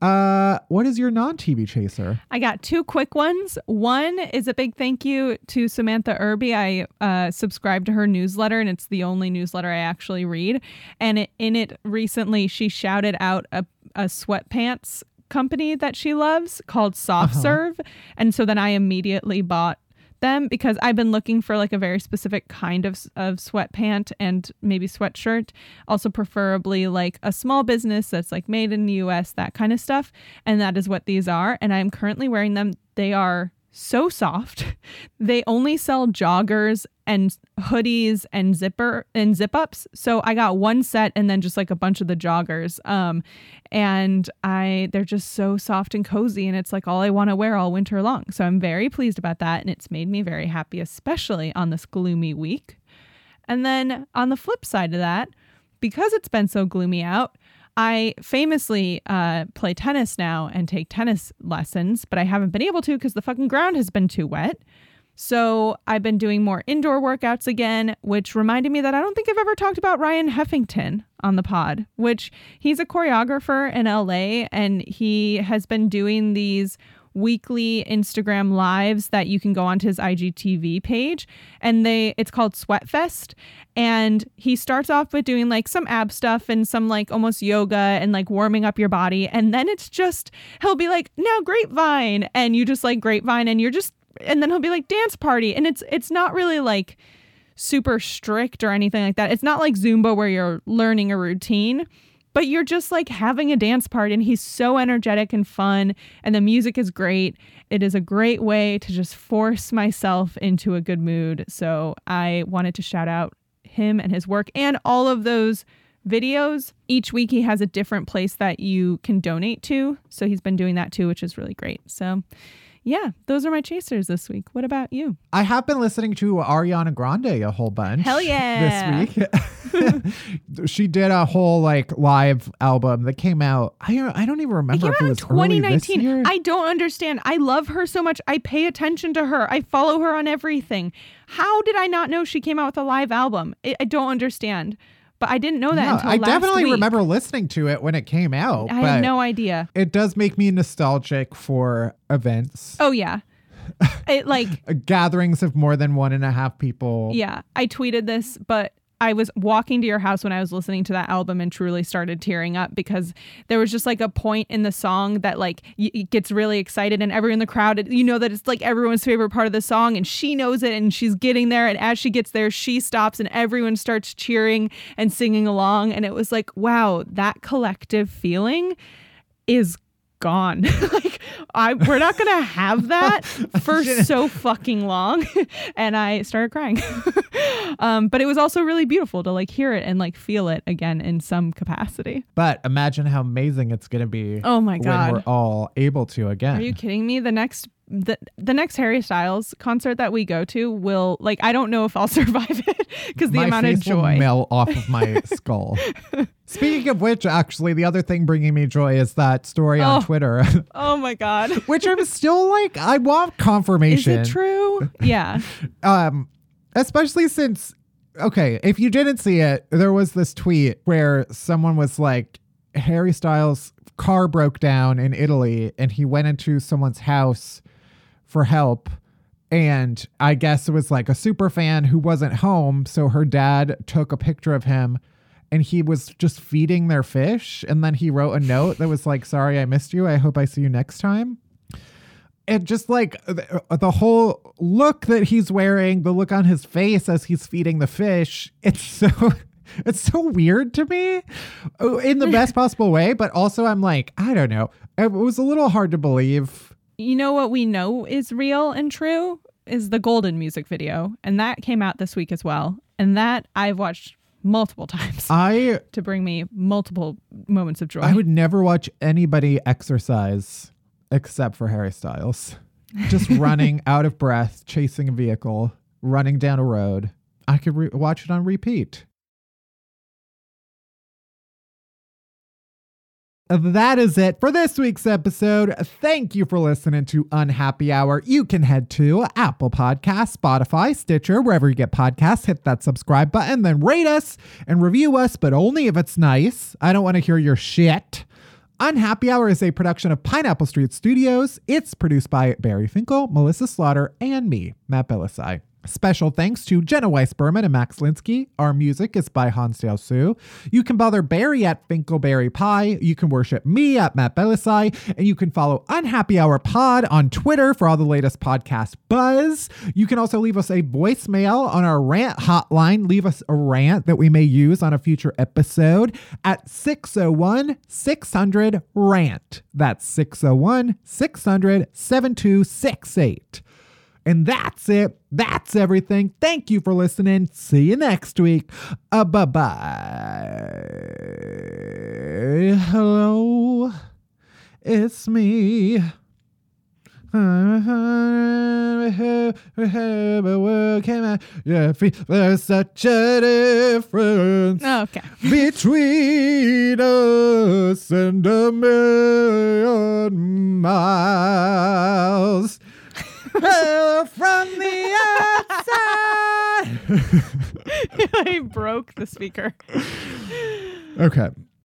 Uh, what is your non-TV chaser? I got two quick ones. One is a big thank you to Samantha Irby. I uh, subscribed to her newsletter, and it's the only newsletter I actually read. And it, in it, recently, she shouted out a, a sweatpants company that she loves called Soft Serve. And so then I immediately bought them because I've been looking for like a very specific kind of of sweatpant and maybe sweatshirt. Also, preferably like a small business that's like made in the US, that kind of stuff. And that is what these are. And I'm currently wearing them. They are so soft. They only sell joggers and hoodies and zipper and zip ups. So I got one set and then just like a bunch of the joggers. Um and I they're just so soft and cozy and it's like all I want to wear all winter long. So I'm very pleased about that and it's made me very happy especially on this gloomy week. And then on the flip side of that, because it's been so gloomy out, I famously uh, play tennis now and take tennis lessons, but I haven't been able to because the fucking ground has been too wet. So I've been doing more indoor workouts again, which reminded me that I don't think I've ever talked about Ryan Heffington on the pod, which he's a choreographer in LA and he has been doing these weekly Instagram lives that you can go onto his IGTV page. And they it's called Sweatfest and he starts off with doing like some ab stuff and some like almost yoga and like warming up your body. And then it's just he'll be like now grapevine. And you just like grapevine and you're just and then he'll be like dance party. And it's it's not really like super strict or anything like that. It's not like Zumba where you're learning a routine but you're just like having a dance party and he's so energetic and fun and the music is great. It is a great way to just force myself into a good mood. So i wanted to shout out him and his work and all of those videos. Each week he has a different place that you can donate to. So he's been doing that too which is really great. So yeah those are my chasers this week what about you I have been listening to Ariana Grande a whole bunch. Hell yeah. This week. she did a whole like live album that came out. I don't- I don't even It remember came if out it in was early this 2019. year. I don't understand. I love her so much. I pay attention to her. I follow her on everything. How did I not know she came out with a live album? I, I don't understand. But I didn't know that No, until I definitely week. remember listening to it when it came out. I had no idea. It does make me nostalgic for events, Oh yeah. It like gatherings of more than one and a half people. yeah, I tweeted this, but I was walking to your house when I was listening to that album and truly started tearing up because there was just like a point in the song that like y- gets really excited and everyone in the crowd you know that it's like everyone's favorite part of the song and she knows it and she's getting there and as she gets there she stops and everyone starts cheering and singing along. And it was like wow that collective feeling is gone. like I we're not gonna have that for so fucking long. and I started crying. um, but it was also really beautiful to like hear it and like feel it again in some capacity. But imagine how amazing it's going to be Oh my God. when we're all able to again. Are you kidding me? The next the the next Harry Styles concert that we go to will like I don't know if I'll survive it because the my amount of face will joy. melt off of my skull. Speaking of which, actually, the other thing bringing me joy is that story on Oh. Twitter, Oh my god. which I'm still like, I want confirmation. Is it true? Yeah. Um, especially since, okay, if you didn't see it, there was this tweet where someone was like, Harry Styles' car broke down in Italy, and he went into someone's house for help. And I guess it was like a super fan who wasn't home. So her dad took a picture of him and he was just feeding their fish. And then he wrote a note that was like, Sorry, I missed you. I hope I see you next time. And just like the, uh, the whole look that he's wearing, the look on his face as he's feeding the fish, it's so. it's so weird to me oh, in the best possible way. But also, I'm like, I don't know. It was a little hard to believe. You know what we know is real and true is the Golden music video, and that came out this week as well. And that I've watched multiple times I to bring me multiple moments of joy. I would never watch anybody exercise except for Harry Styles. Just running out of breath, chasing a vehicle, running down a road. I could re- watch it on repeat. That is it for this week's episode. Thank you for listening to Unhappy Hour. You can head to Apple Podcasts, Spotify, Stitcher, wherever you get podcasts. Hit that subscribe button, then rate us and review us, but only if it's nice. I don't want to hear your shit. Unhappy Hour is a production of Pineapple Street Studios. It's produced by Barry Finkel, Melissa Slaughter, and me, Matt Bellassai. Special thanks to Jenna Weiss Berman and Max Linsky. Our music is by Hansdale Hsu. You can bother Barry at Finkelberry Pie. You can worship me at Matt Bellassai. And you can follow Unhappy Hour Pod on Twitter for all the latest podcast buzz. You can also leave us a voicemail on our rant hotline. Leave us a rant that we may use on a future episode at 601 600 RANT. That's 601 600 7268. And that's it. That's everything. Thank you for listening. See you next week. Uh, bye bye. Hello. It's me. Yeah, There's such a difference okay. between us and a million miles uh, from the outside. I broke the speaker. okay.